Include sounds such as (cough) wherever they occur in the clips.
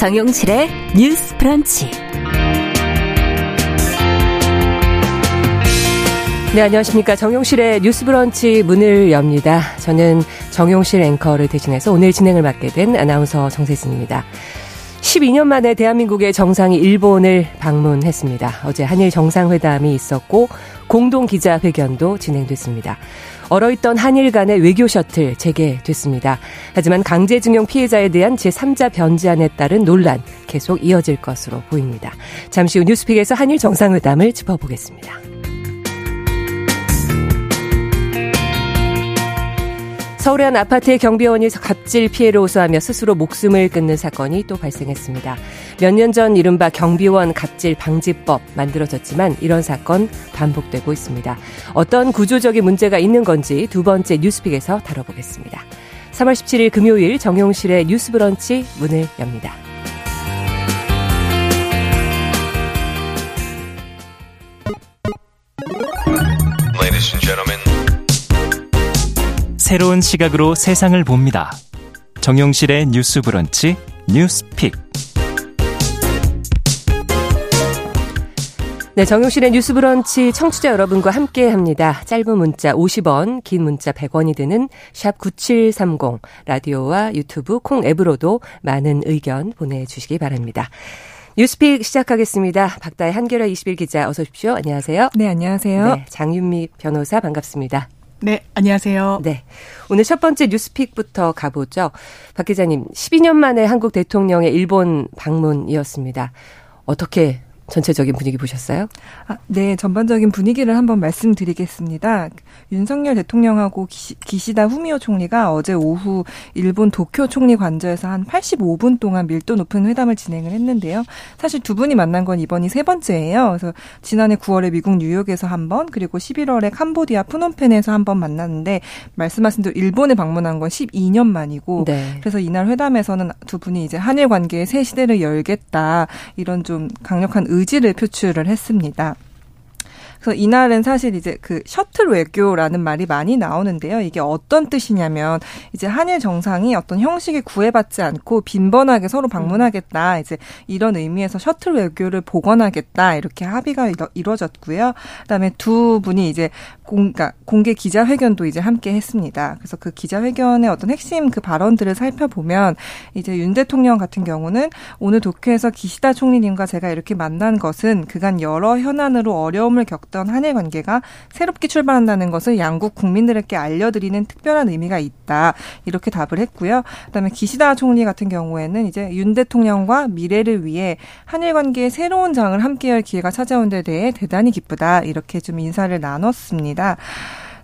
정용실의 뉴스 프런치. 네, 안녕하십니까. 정용실의 뉴스 브런치 문을 엽니다. 저는 정용실 앵커를 대신해서 오늘 진행을 맡게 된 아나운서 정세진입니다. 12년 만에 대한민국의 정상이 일본을 방문했습니다. 어제 한일 정상회담이 있었고 공동 기자회견도 진행됐습니다. 얼어있던 한일 간의 외교 셔틀 재개됐습니다. 하지만 강제징용 피해자에 대한 제3자 변제안에 따른 논란 계속 이어질 것으로 보입니다. 잠시 후 뉴스픽에서 한일 정상회담을 짚어보겠습니다. 서울의 한 아파트의 경비원이 갑질 피해를 호소하며 스스로 목숨을 끊는 사건이 또 발생했습니다. 몇 년 전 이른바 경비원 갑질 방지법 만들어졌지만 이런 사건 반복되고 있습니다. 어떤 구조적인 문제가 있는 건지 두 번째 뉴스픽에서 다뤄보겠습니다. 3월 17일 금요일 정용실의 뉴스 브런치 문을 엽니다. 새로운 시각으로 세상을 봅니다. 정용실의 뉴스 브런치 뉴스픽. 네, 정용실의 뉴스 브런치 청취자 여러분과 함께 합니다. 짧은 문자 50원, 긴 문자 100원이 드는 샵 9730 라디오와 유튜브 콩 앱으로도 많은 의견 보내 주시기 바랍니다. 뉴스픽 시작하겠습니다. 박다의 한겨레 21 기자 어서 오십시오. 안녕하세요. 네, 안녕하세요. 네, 장윤미 변호사 반갑습니다. 네, 안녕하세요. 네. 오늘 첫 번째 뉴스픽부터 가보죠. 박 기자님, 12년 만에 한국 대통령의 일본 방문이었습니다. 어떻게 전체적인 분위기 보셨어요? 아, 네, 전반적인 분위기를 한번 말씀드리겠습니다. 윤석열 대통령하고 기시, 다 후미오 총리가 어제 오후 일본 도쿄 총리 관저에서 한 85분 동안 밀도 높은 회담을 진행을 했는데요. 사실 두 분이 만난 건 이번이 세 번째예요. 그래서 지난해 9월에 미국 뉴욕에서 한 번, 그리고 11월에 캄보디아 푸놈펜에서 한 번 만났는데 말씀하신 대로 일본에 방문한 건 12년 만이고 네. 그래서 이날 회담에서는 두 분이 이제 한일 관계의 새 시대를 열겠다 이런 좀 강력한 의 의지를 표출을 했습니다. 그래서 이날은 사실 이제 그 셔틀 외교라는 말이 많이 나오는데요. 이게 어떤 뜻이냐면 이제 한일 정상이 어떤 형식에 구애받지 않고 빈번하게 서로 방문하겠다. 이제 이런 의미에서 셔틀 외교를 복원하겠다. 이렇게 합의가 이루, 어졌고요 그다음에 두 분이 이제 공, 그러니까 공개 기자회견도 이제 함께 했습니다. 그래서 그 기자회견의 어떤 핵심 그 발언들을 살펴보면 이제 윤 대통령 같은 경우는 오늘 도쿄에서 기시다 총리님과 제가 이렇게 만난 것은 그간 여러 현안으로 어려움을 겪 있었던 한일 관계가 새롭게 출발한다는 것을 양국 국민들에게 알려드리는 특별한 의미가 있다. 이렇게 답을 했고요. 그다음에 기시다 총리 같은 경우에는 이제 윤 대통령과 미래를 위해 한일 관계의 새로운 장을 함께할 기회가 찾아온 데 대해 대단히 기쁘다. 이렇게 좀 인사를 나눴습니다.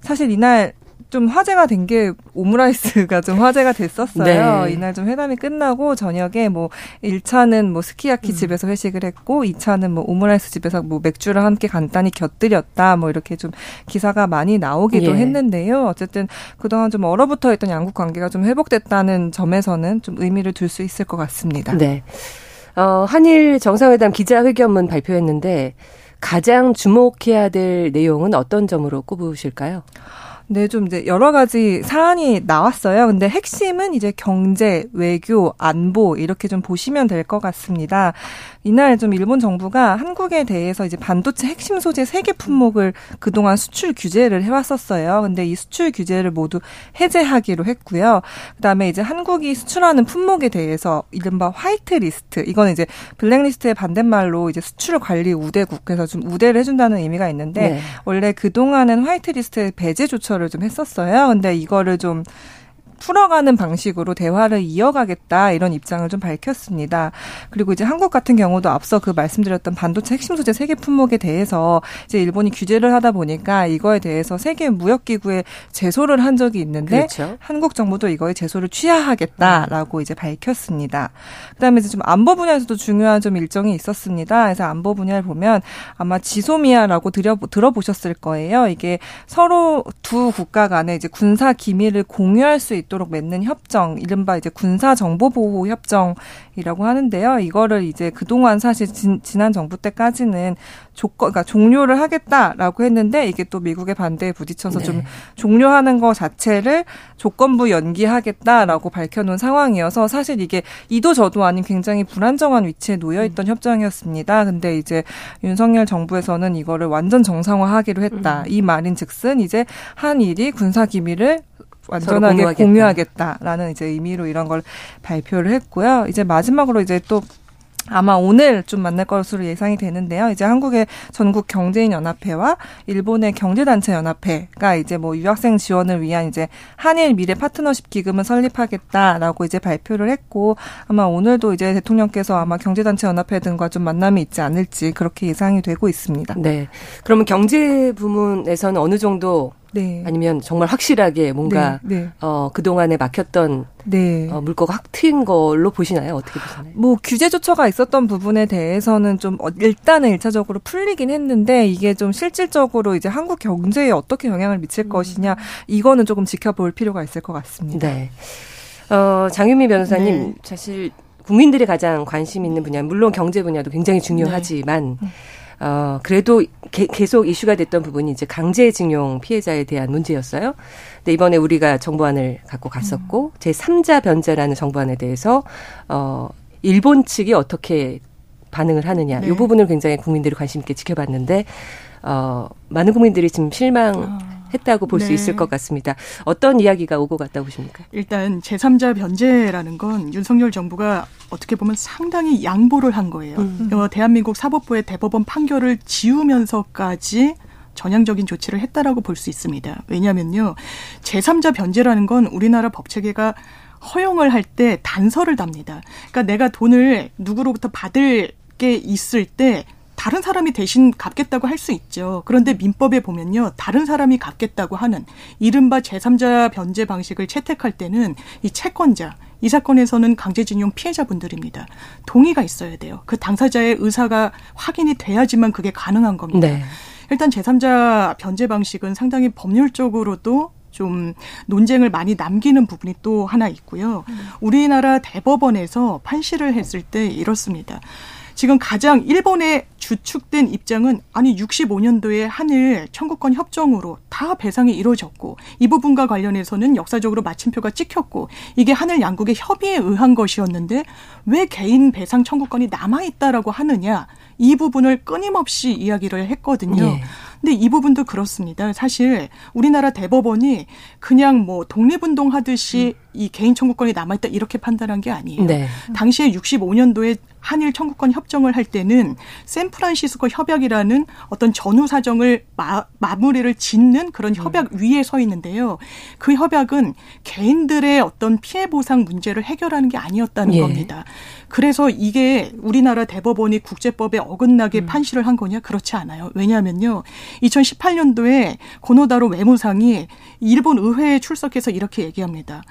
사실 이날 좀 화제가 된 게 오므라이스가 좀 화제가 됐었어요. 네. 이날 좀 회담이 끝나고 저녁에 뭐 1차는 뭐 스키야키 음. 집에서 회식을 했고 2차는 뭐 오므라이스 집에서 뭐 맥주를 함께 간단히 곁들였다. 뭐 이렇게 좀 기사가 많이 나오기도 예. 했는데요. 어쨌든 그동안 좀 얼어붙어 있던 양국 관계가 좀 회복됐다는 점에서는 좀 의미를 둘 수 있을 것 같습니다. 네. 어, 한일 정상회담 기자회견문 발표했는데 가장 주목해야 될 내용은 어떤 점으로 꼽으실까요? 네, 좀 이제 여러 가지 사안이 나왔어요. 근데 핵심은 이제 경제, 외교, 안보 이렇게 좀 보시면 될 것 같습니다. 이날 좀 일본 정부가 한국에 대해서 이제 반도체 핵심 소재 세 개 품목을 그동안 수출 규제를 해왔었어요. 근데 이 수출 규제를 모두 해제하기로 했고요. 그다음에 이제 한국이 수출하는 품목에 대해서 이른바 화이트 리스트 이거는 이제 블랙리스트의 반대말로 이제 수출 관리 우대국 그래서 좀 우대를 해준다는 의미가 있는데 네. 원래 그 동안은 화이트 리스트에 배제 조처를 좀 했었어요. 근데 이거를 좀 풀어가는 방식으로 대화를 이어가겠다 이런 입장을 좀 밝혔습니다. 그리고 이제 한국 같은 경우도 앞서 그 말씀드렸던 반도체 핵심 소재 세 개 품목에 대해서 이제 일본이 규제를 하다 보니까 이거에 대해서 세계 무역 기구에 제소를 한 적이 있는데 그렇죠. 한국 정부도 이거에 제소를 취하하겠다라고 이제 밝혔습니다. 그다음에 이제 좀 안보 분야에서도 중요한 좀 일정이 있었습니다. 그래서 안보 분야를 보면 아마 지소미아라고 들여, 들어보셨을 거예요. 이게 서로 두 국가 간에 이제 군사 기밀을 공유할 수 있는 있도록 맺는 협정, 이른바 이제 군사 정보 보호 협정이라고 하는데요. 이거를 이제 그동안 사실 진, 지난 정부 때까지는 조건, 그러니까 종료를 하겠다라고 했는데 이게 또 미국의 반대에 부딪혀서 네. 좀 종료하는 거 자체를 조건부 연기하겠다라고 밝혀놓은 상황이어서 사실 이게 이도 저도 아닌 굉장히 불안정한 위치에 놓여있던 음. 협정이었습니다. 근데 이제 윤석열 정부에서는 이거를 완전 정상화하기로 했다. 음. 이 말인 즉슨 이제 한일이 군사 기밀을 완전하게 공유하겠다. 라는 이제 의미로 이런 걸 발표를 했고요. 이제 마지막으로 이제 또 아마 오늘 좀 만날 것으로 예상이 되는데요. 이제 한국의 전국 경제인 연합회와 일본의 경제단체 연합회가 이제 뭐 유학생 지원을 위한 이제 한일 미래 파트너십 기금을 설립하겠다라고 이제 발표를 했고 아마 오늘도 이제 대통령께서 아마 경제단체 연합회 등과 좀 만남이 있지 않을지 그렇게 예상이 되고 있습니다. 네. 그러면 경제 부문에서는 어느 정도 네. 아니면 정말 확실하게 뭔가 네, 네. 어 그동안에 막혔던 네. 어, 물꼬가 확 트인 걸로 보시나요? 어떻게 보시나요? 뭐 규제 조처가 있었던 부분에 대해서는 좀 어, 일단은 일차적으로 풀리긴 했는데 이게 좀 실질적으로 이제 한국 경제에 어떻게 영향을 미칠 음. 것이냐 이거는 조금 지켜볼 필요가 있을 것 같습니다. 네. 어, 장윤미 변호사님 네. 사실 국민들이 가장 관심 있는 분야 물론 경제 분야도 굉장히 중요하지만 네. 어, 그래도 게, 계속 이슈가 됐던 부분이 이제 강제징용 피해자에 대한 문제였어요. 근데 이번에 우리가 정부안을 갖고 갔었고, 음. 제3자 변제라는 정부안에 대해서, 어, 일본 측이 어떻게 반응을 하느냐. 네. 이 부분을 굉장히 국민들이 관심 있게 지켜봤는데, 어, 많은 국민들이 지금 실망, 아. 했다고 볼수 네. 있을 것 같습니다. 어떤 이야기가 오고 갔다고 보십니까? 일단 제3자 변제라는 건 윤석열 정부가 어떻게 보면 상당히 양보를 한 거예요. 음. 어, 대한민국 사법부의 대법원 판결을 지우면서까지 전향적인 조치를 했다라고 볼 수 있습니다. 왜냐하면요. 제3자 변제라는 건 우리나라 법 체계가 허용을 할 때 단서를 답니다. 그러니까 내가 돈을 누구로부터 받을 게 있을 때 다른 사람이 대신 갚겠다고 할 수 있죠. 그런데 민법에 보면요. 다른 사람이 갚겠다고 하는 이른바 제3자 변제 방식을 채택할 때는 이 채권자, 이 사건에서는 강제징용 피해자분들입니다. 동의가 있어야 돼요. 그 당사자의 의사가 확인이 돼야지만 그게 가능한 겁니다. 네. 일단 제3자 변제 방식은 상당히 법률적으로도 좀 논쟁을 많이 남기는 부분이 또 하나 있고요. 음. 우리나라 대법원에서 판시를 했을 때 이렇습니다. 지금 가장 일본의 주축된 입장은 아니 65년도에 한일 청구권 협정으로 다 배상이 이루어졌고 이 부분과 관련해서는 역사적으로 마침표가 찍혔고 이게 한일 양국의 협의에 의한 것이었는데 왜 개인 배상 청구권이 남아 있다라고 하느냐 이 부분을 끊임없이 이야기를 했거든요. 예. 근데 이 부분도 그렇습니다. 사실 우리나라 대법원이 그냥 뭐 독립운동 하듯이 음. 이 개인 청구권이 남아있다 이렇게 판단한 게 아니에요. 네. 당시에 65년도에 한일 청구권 협정을 할 때는 샌프란시스코 협약이라는 어떤 전후 사정을 마, 마무리를 짓는 그런 음. 협약 음. 위에 서 있는데요. 그 협약은 개인들의 어떤 피해 보상 문제를 해결하는 게 아니었다는 예. 겁니다. 그래서 이게 우리나라 대법원이 국제법에 어긋나게 음. 판시를 한 거냐? 그렇지 않아요. 왜냐하면요. 2018년도에 고노다로 외무상이 일본 의회에 출석해서 이렇게 얘기합니다.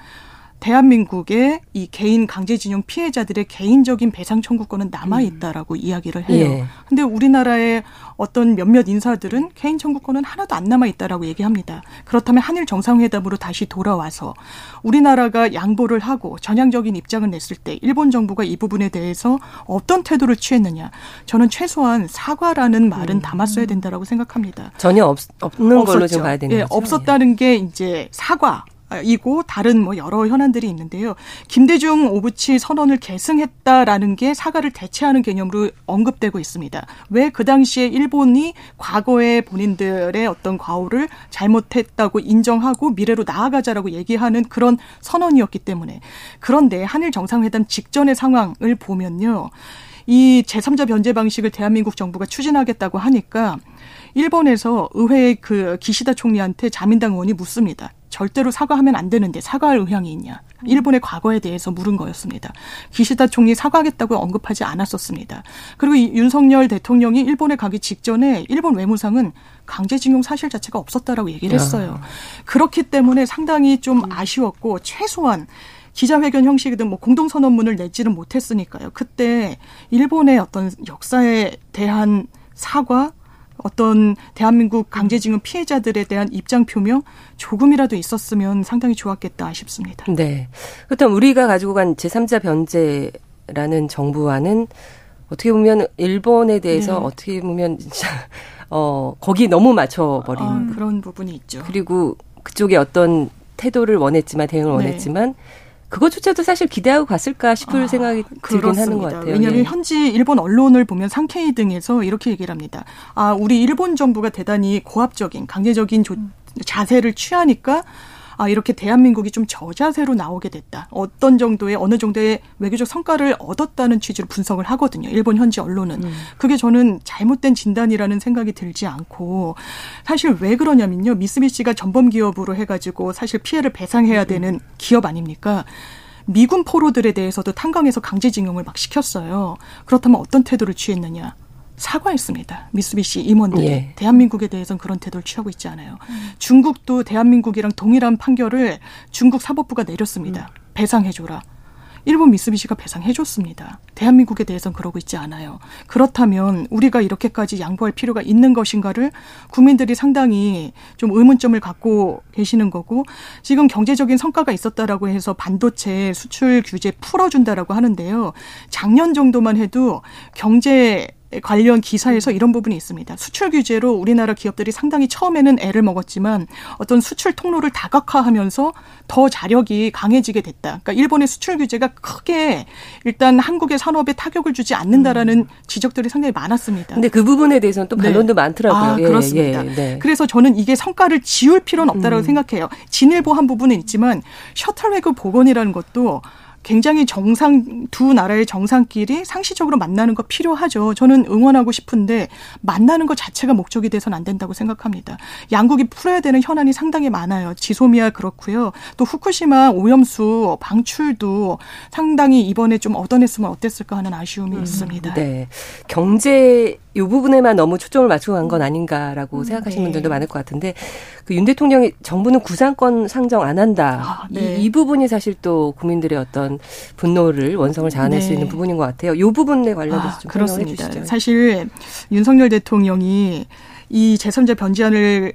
대한민국의 이 개인 강제징용 피해자들의 개인적인 배상 청구권은 남아 있다라고 음. 이야기를 해요. 예. 근데 우리나라의 어떤 몇몇 인사들은 개인 청구권은 하나도 안 남아 있다라고 얘기합니다. 그렇다면 한일 정상회담으로 다시 돌아와서 우리나라가 양보를 하고 전향적인 입장을 냈을 때 일본 정부가 이 부분에 대해서 어떤 태도를 취했느냐. 저는 최소한 사과라는 말은 음. 담았어야 된다라고 생각합니다. 전혀 없, 없는 걸로 좀 봐야 되는 예, 거죠. 없었다는 게 이제 사과 이고 다른 뭐 여러 현안들이 있는데요. 김대중 오부치 선언을 계승했다라는 게 사과를 대체하는 개념으로 언급되고 있습니다. 왜 그 당시에 일본이 과거의 본인들의 어떤 과오를 잘못했다고 인정하고 미래로 나아가자라고 얘기하는 그런 선언이었기 때문에 그런데 한일 정상회담 직전의 상황을 보면요. 이 제3자 변제 방식을 대한민국 정부가 추진하겠다고 하니까 일본에서 의회 그 기시다 총리한테 자민당 의원이 묻습니다. 절대로 사과하면 안 되는데 사과할 의향이 있냐. 일본의 과거에 대해서 물은 거였습니다. 기시다 총리 사과하겠다고 언급하지 않았었습니다. 그리고 이 윤석열 대통령이 일본에 가기 직전에 일본 외무상은 강제징용 사실 자체가 없었다라고 얘기를 했어요. 그렇기 때문에 상당히 좀 아쉬웠고 최소한 기자회견 형식이든 뭐 공동선언문을 내지는 못했으니까요. 그때 일본의 어떤 역사에 대한 사과 어떤 대한민국 강제징용 피해자들에 대한 입장 표명 조금이라도 있었으면 상당히 좋았겠다 싶습니다. 네. 그렇다면 우리가 가지고 간 제3자 변제라는 정부와는 어떻게 보면 일본에 대해서 네. 어떻게 보면 진짜 어 거기 너무 맞춰 버린 아, 그런 부분이 있죠. 그리고 그쪽에 어떤 태도를 원했지만 대응을 네. 원했지만 그것조차도 사실 기대하고 갔을까 싶을 아, 생각이 들긴 하는 것 같아요. 왜냐하면 예. 현지 일본 언론을 보면 상케이 등에서 이렇게 얘기를 합니다. 아, 우리 일본 정부가 대단히 고압적인 강제적인 조, 자세를 취하니까 아, 이렇게 대한민국이 좀 저자세로 나오게 됐다. 어떤 정도의, 어느 정도의 외교적 성과를 얻었다는 취지로 분석을 하거든요. 일본 현지 언론은. 음. 그게 저는 잘못된 진단이라는 생각이 들지 않고, 사실 왜 그러냐면요. 미쓰비시가 전범 기업으로 해 가지고 사실 피해를 배상해야 음. 되는 기업 아닙니까? 미군 포로들에 대해서도 탄광에서 강제징용을 막 시켰어요. 그렇다면 어떤 태도를 취했느냐? 사과했습니다. 미쓰비시 임원들이 예. 대한민국에 대해서는 그런 태도를 취하고 있지 않아요. 음. 중국도 대한민국이랑 동일한 판결을 중국 사법부가 내렸습니다. 음. 배상해줘라. 일본 미쓰비시가 배상해줬습니다. 대한민국에 대해서는 그러고 있지 않아요. 그렇다면 우리가 이렇게까지 양보할 필요가 있는 것인가를 국민들이 상당히 좀 의문점을 갖고 계시는 거고 지금 경제적인 성과가 있었다라고 해서 반도체 수출 규제 풀어준다라고 하는데요. 작년 정도만 해도 경제 관련 기사에서 이런 부분이 있습니다. 수출 규제로 우리나라 기업들이 상당히 처음에는 애를 먹었지만 어떤 수출 통로를 다각화하면서 더 자력이 강해지게 됐다. 그러니까 일본의 수출 규제가 크게 일단 한국의 산업에 타격을 주지 않는다라는 음. 지적들이 상당히 많았습니다. 근데 그 부분에 대해서는 또 반론도 네. 많더라고요. 아, 예, 그렇습니다. 예, 네. 그래서 저는 이게 성과를 지울 필요는 없다라고 음. 생각해요. 진일보한 부분은 있지만 셔틀웨그 복원이라는 것도 굉장히 정상 두 나라의 정상끼리 상시적으로 만나는 거 필요하죠. 저는 응원하고 싶은데 만나는 것 자체가 목적이 돼서는 안 된다고 생각합니다. 양국이 풀어야 되는 현안이 상당히 많아요. 지소미아 그렇고요. 또 후쿠시마 오염수 방출도 상당히 이번에 좀 얻어냈으면 어땠을까 하는 아쉬움이 음, 있습니다. 네. 경제 이 부분에만 너무 초점을 맞추고 간 건 아닌가라고 음, 생각하시는 네. 분들도 많을 것 같은데 그 윤 대통령이 정부는 구상권 상정 안 한다. 아, 네. 이, 이, 부분이 사실 또 국민들의 어떤 분노를 원성을 자아낼 네. 수 있는 부분인 것 같아요. 이 부분에 관련해서 아, 좀 그렇습니다. 해주시죠. 사실 윤석열 대통령이 이 제3자 변제안을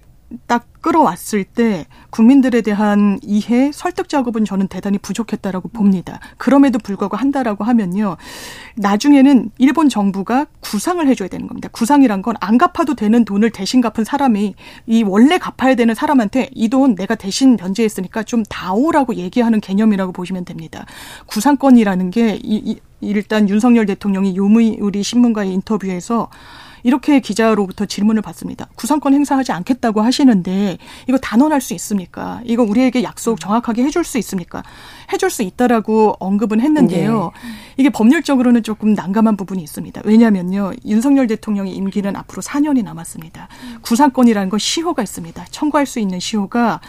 딱 끌어왔을 때 국민들에 대한 이해, 설득 작업은 저는 대단히 부족했다라고 봅니다. 그럼에도 불구하고 한다라고 하면요. 나중에는 일본 정부가 구상을 해줘야 되는 겁니다. 구상이란 건 안 갚아도 되는 돈을 대신 갚은 사람이 이 원래 갚아야 되는 사람한테 이 돈 내가 대신 변제했으니까 좀 다오라고 얘기하는 개념이라고 보시면 됩니다. 구상권이라는 게 이, 이, 일단 윤석열 대통령이 요무리 신문과의 인터뷰에서 이렇게 기자로부터 질문을 받습니다. 구상권 행사하지 않겠다고 하시는데 이거 단언할 수 있습니까? 이거 우리에게 약속 정확하게 해줄 수 있습니까? 해줄 수 있다라고 언급은 했는데요. 네. 이게 법률적으로는 조금 난감한 부분이 있습니다. 왜냐하면요. 윤석열 대통령의 임기는 앞으로 4년이 남았습니다. 구상권이라는 건 시효가 있습니다. 청구할 수 있는 시효가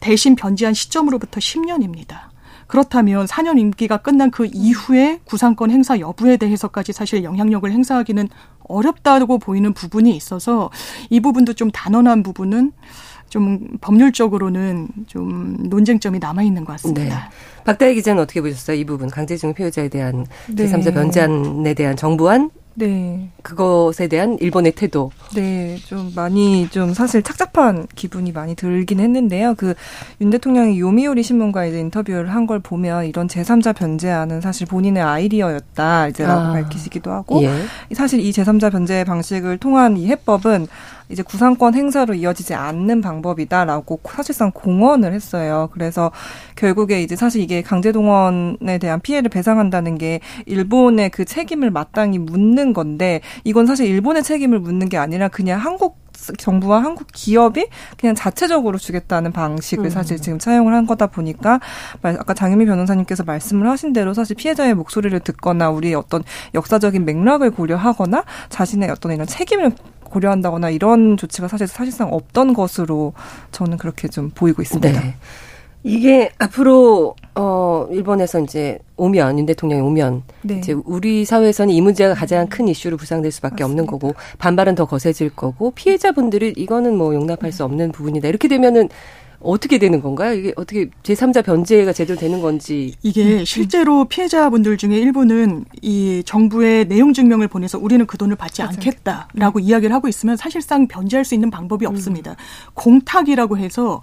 대신 변제한 시점으로부터 10년입니다. 그렇다면 4년 임기가 끝난 그 이후에 구상권 행사 여부에 대해서까지 사실 영향력을 행사하기는 어렵다고 보이는 부분이 있어서 이 부분도 좀 단언한 부분은 좀 법률적으로는 좀 논쟁점이 남아 있는 것 같습니다. 네. 박다혜 기자는 어떻게 보셨어요? 이 부분 강제징용 피해자에 대한 네. 제3자 변제안에 대한 정부안 네. 그것에 대한 일본의 태도. 네, 좀 많이 좀 사실 착잡한 기분이 많이 들긴 했는데요. 그 윤 대통령이 요미우리 신문과 이제 인터뷰를 한 걸 보면 이런 제3자 변제안은 사실 본인의 아이디어였다 이제라고 아. 밝히시기도 하고 예. 사실 이 제3자 변제 방식을 통한 이 해법은 이제 구상권 행사로 이어지지 않는 방법이다라고 사실상 공언을 했어요. 그래서 결국에 이제 사실 이게 강제동원에 대한 피해를 배상한다는 게 일본의 그 책임을 마땅히 묻는 건데 이건 사실 일본의 책임을 묻는 게 아니라 그냥 한국 정부와 한국 기업이 그냥 자체적으로 주겠다는 방식을 음. 사실 지금 차용을 한 거다 보니까 아까 장유미 변호사님께서 말씀을 하신 대로 사실 피해자의 목소리를 듣거나 우리 어떤 역사적인 맥락을 고려하거나 자신의 어떤 이런 책임을 고려한다거나 이런 조치가 사실 사실상 없던 것으로 저는 그렇게 좀 보이고 있습니다. 네. 이게 앞으로 어 일본에서 이제 오면 윤 대통령이 오면 네. 이제 우리 사회에서는 이 문제가 가장 큰 이슈로 부상될 수밖에 맞습니다. 없는 거고 반발은 더 거세질 거고 피해자분들이 이거는 뭐 용납할 수 없는 부분이다 이렇게 되면은 어떻게 되는 건가요? 이게 어떻게 제3자 변제가 제대로 되는 건지. 이게 실제로 피해자분들 중에 일부는 이 정부의 내용 증명을 보내서 우리는 그 돈을 받지 맞아요. 않겠다라고 네. 이야기를 하고 있으면 사실상 변제할 수 있는 방법이 음. 없습니다. 공탁이라고 해서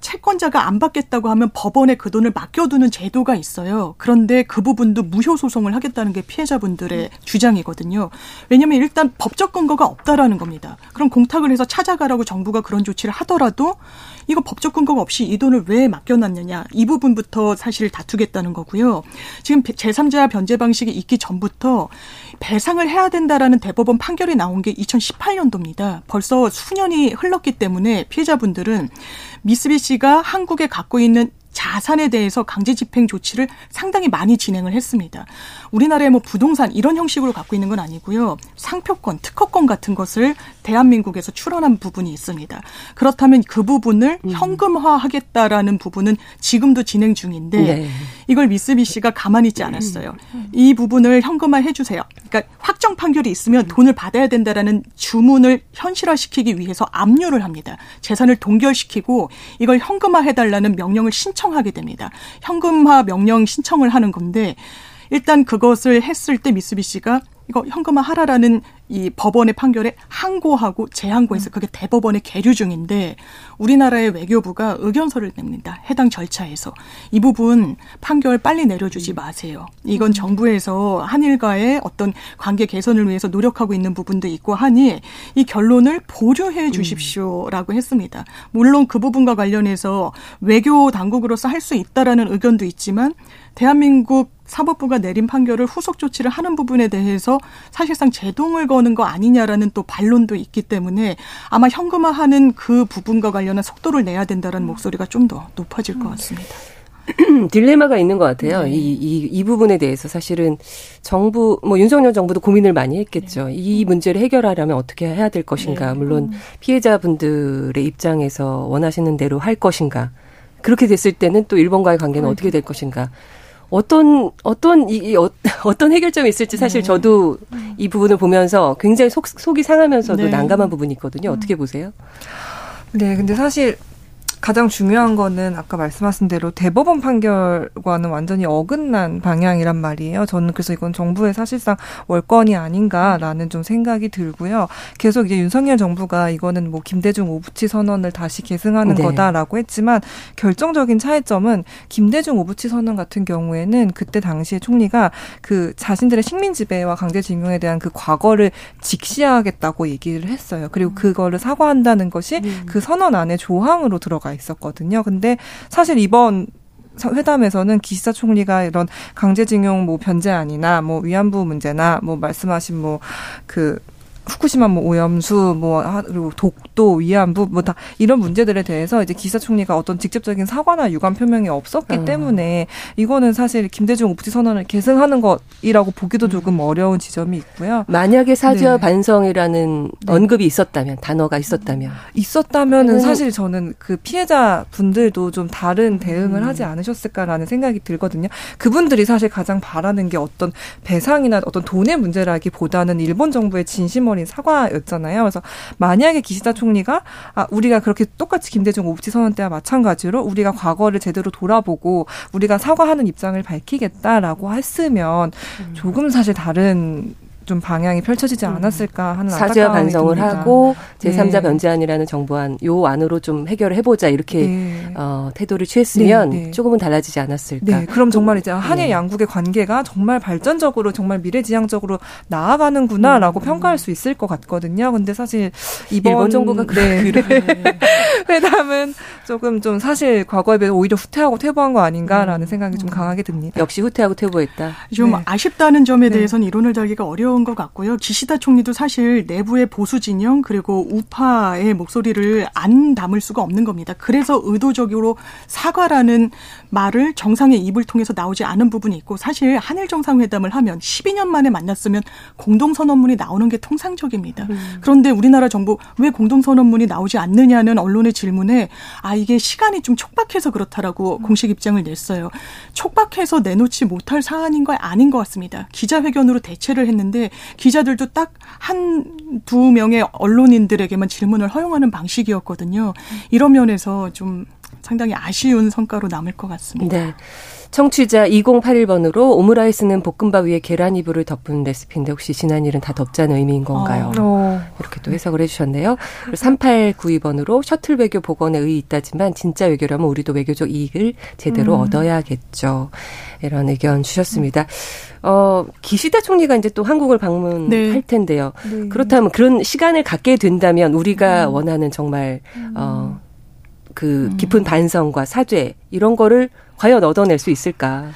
채권자가 안 받겠다고 하면 법원에 그 돈을 맡겨두는 제도가 있어요. 그런데 그 부분도 무효 소송을 하겠다는 게 피해자분들의 주장이거든요. 왜냐하면 일단 법적 근거가 없다라는 겁니다. 그럼 공탁을 해서 찾아가라고 정부가 그런 조치를 하더라도 이거 법적 근거가 없이 이 돈을 왜 맡겨놨느냐 이 부분부터 사실 다투겠다는 거고요. 지금 제3자 변제 방식이 있기 전부터 배상을 해야 된다라는 대법원 판결이 나온 게 2018년도입니다. 벌써 수년이 흘렀기 때문에 피해자분들은 미쓰비시가 한국에 갖고 있는 자산에 대해서 강제 집행 조치를 상당히 많이 진행을 했습니다. 우리나라의 뭐 부동산 이런 형식으로 갖고 있는 건 아니고요. 상표권, 특허권 같은 것을 대한민국에서 출원한 부분이 있습니다. 그렇다면 그 부분을 음. 현금화하겠다라는 부분은 지금도 진행 중인데 네. 이걸 미쓰비시가 가만히 있지 않았어요. 이 부분을 현금화해 주세요. 그러니까 확정 판결이 있으면 돈을 받아야 된다라는 주문을 현실화시키기 위해서 압류를 합니다. 재산을 동결시키고 이걸 현금화해 달라는 명령을 신청하게 됩니다. 현금화 명령 신청을 하는 건데 일단 그것을 했을 때 미쓰비시가 이거 현금화 하라라는 이 법원의 판결에 항고하고 재항고해서 그게 대법원에 계류 중인데 우리나라의 외교부가 의견서를 냅니다. 해당 절차에서 이 부분 판결 빨리 내려주지 음. 마세요. 이건 음. 정부에서 한일과의 어떤 관계 개선을 위해서 노력하고 있는 부분도 있고 하니 이 결론을 보류해 음. 주십시오라고 했습니다. 물론 그 부분과 관련해서 외교 당국으로서 할 수 있다라는 의견도 있지만 대한민국 사법부가 내린 판결을 후속 조치를 하는 부분에 대해서 사실상 제동을 거는 거 아니냐라는 또 반론도 있기 때문에 아마 현금화하는 그 부분과 관련한 속도를 내야 된다라는 목소리가 좀 더 높아질 것 같습니다. (clears throat) 딜레마가 있는 것 같아요. 네. 이, 이, 이 부분에 대해서 사실은 정부, 뭐 윤석열 정부도 고민을 많이 했겠죠. 네. 이 문제를 해결하려면 어떻게 해야 될 것인가. 네. 물론 음. 피해자분들의 입장에서 원하시는 대로 할 것인가. 그렇게 됐을 때는 또 일본과의 관계는 어떻게 될 것인가. 어떤 어떤 이 어, (laughs) 어떤 해결점이 있을지 사실 네. 저도 이 부분을 보면서 굉장히 속 속이 상하면서도 네. 난감한 부분이 있거든요. 어떻게 보세요? 네, 근데 사실 가장 중요한 거는 아까 말씀하신 대로 대법원 판결과는 완전히 어긋난 방향이란 말이에요. 저는 그래서 이건 정부의 사실상 월권이 아닌가라는 좀 생각이 들고요. 계속 이제 윤석열 정부가 이거는 뭐 김대중 오부치 선언을 다시 계승하는 네. 거다라고 했지만 결정적인 차이점은 김대중 오부치 선언 같은 경우에는 그때 당시에 총리가 그 자신들의 식민 지배와 강제징용에 대한 그 과거를 직시하겠다고 얘기를 했어요. 그리고 음. 그거를 사과한다는 것이 음. 그 선언 안에 조항으로 들어가 있었거든요. 근데 사실 이번 회담에서는 기시다 총리가 이런 강제징용 뭐 변제안이나 뭐 위안부 문제나 뭐 말씀하신 뭐그 후쿠시마 뭐 오염수 뭐 그리고 독도 위안부 뭐 다 이런 문제들에 대해서 이제 기사 총리가 어떤 직접적인 사과나 유감 표명이 없었기 음. 때문에 이거는 사실 김대중 오프티 선언을 계승하는 것이라고 보기도 조금 어려운 지점이 있고요. 만약에 사죄와 네. 반성이라는 네. 언급이 있었다면 단어가 있었다면 있었다면은 사실 저는 그 피해자 분들도 좀 다른 대응을 음. 하지 않으셨을까라는 생각이 들거든요. 그분들이 사실 가장 바라는 게 어떤 배상이나 어떤 돈의 문제라기보다는 일본 정부의 진심 어린 사과였잖아요. 그래서 만약에 기시다 총리가 아, 우리가 그렇게 똑같이 김대중 오부치 선언 때와 마찬가지로 우리가 과거를 제대로 돌아보고 우리가 사과하는 입장을 밝히겠다라고 했으면 음. 조금 사실 다른 좀 방향이 펼쳐지지 음. 않았을까 하는 사죄와 반성을 듭니다. 하고 제3자 네. 변제안이라는 정부안 요 안으로 좀 해결을 해보자 이렇게 네. 어, 태도를 취했으면 네, 네. 조금은 달라지지 않았을까. 네, 그럼 정말 이제 한일 네. 양국의 관계가 정말 발전적으로 정말 미래지향적으로 나아가는구나라고 음. 평가할 수 있을 것 같거든요. 근데 사실 이번 일본 정부가 네. (laughs) 회담은 조금 좀 사실 과거에 비해 오히려 후퇴하고 퇴보한 거 아닌가라는 음. 생각이 좀 강하게 듭니다. 역시 후퇴하고 퇴보했다. 좀 아쉽다는 점에 대해서는 이론을 달기가 어려워. 어려운 것 같고요. 기시다 총리도 사실 내부의 보수 진영 그리고 우파의 목소리를 안 담을 수가 없는 겁니다. 그래서 의도적으로 사과라는 말을 정상의 입을 통해서 나오지 않은 부분이 있고 사실 한일 정상회담을 하면 12년 만에 만났으면 공동선언문이 나오는 게 통상적입니다. 음. 그런데 우리나라 정부 왜 공동선언문이 나오지 않느냐는 언론의 질문에 아 이게 시간이 좀 촉박해서 그렇다라고 음. 공식 입장을 냈어요. 촉박해서 내놓지 못할 사안인 거 아닌 것 같습니다. 기자회견으로 대체를 했는데 기자들도 딱 한 두 명의 언론인들에게만 질문을 허용하는 방식이었거든요. 이런 면에서 좀 상당히 아쉬운 성과로 남을 것 같습니다. 네. 청취자 2081번으로 오므라이스는 볶음밥 위에 계란 이불을 덮은 레시피인데 혹시 지난 일은 다 덮자는 의미인 건가요? 어. 이렇게 또 해석을 해주셨네요. 그리고 3892번으로 셔틀 외교 복원에 의의 있다지만 진짜 외교라면 우리도 외교적 이익을 제대로 음. 얻어야겠죠. 이런 의견 주셨습니다. 어, 기시다 총리가 이제 또 한국을 방문할 네. 텐데요. 네. 그렇다면 그런 시간을 갖게 된다면 우리가 음. 원하는 정말 어, 그 깊은 반성과 사죄 이런 거를 과연 얻어낼 수 있을까?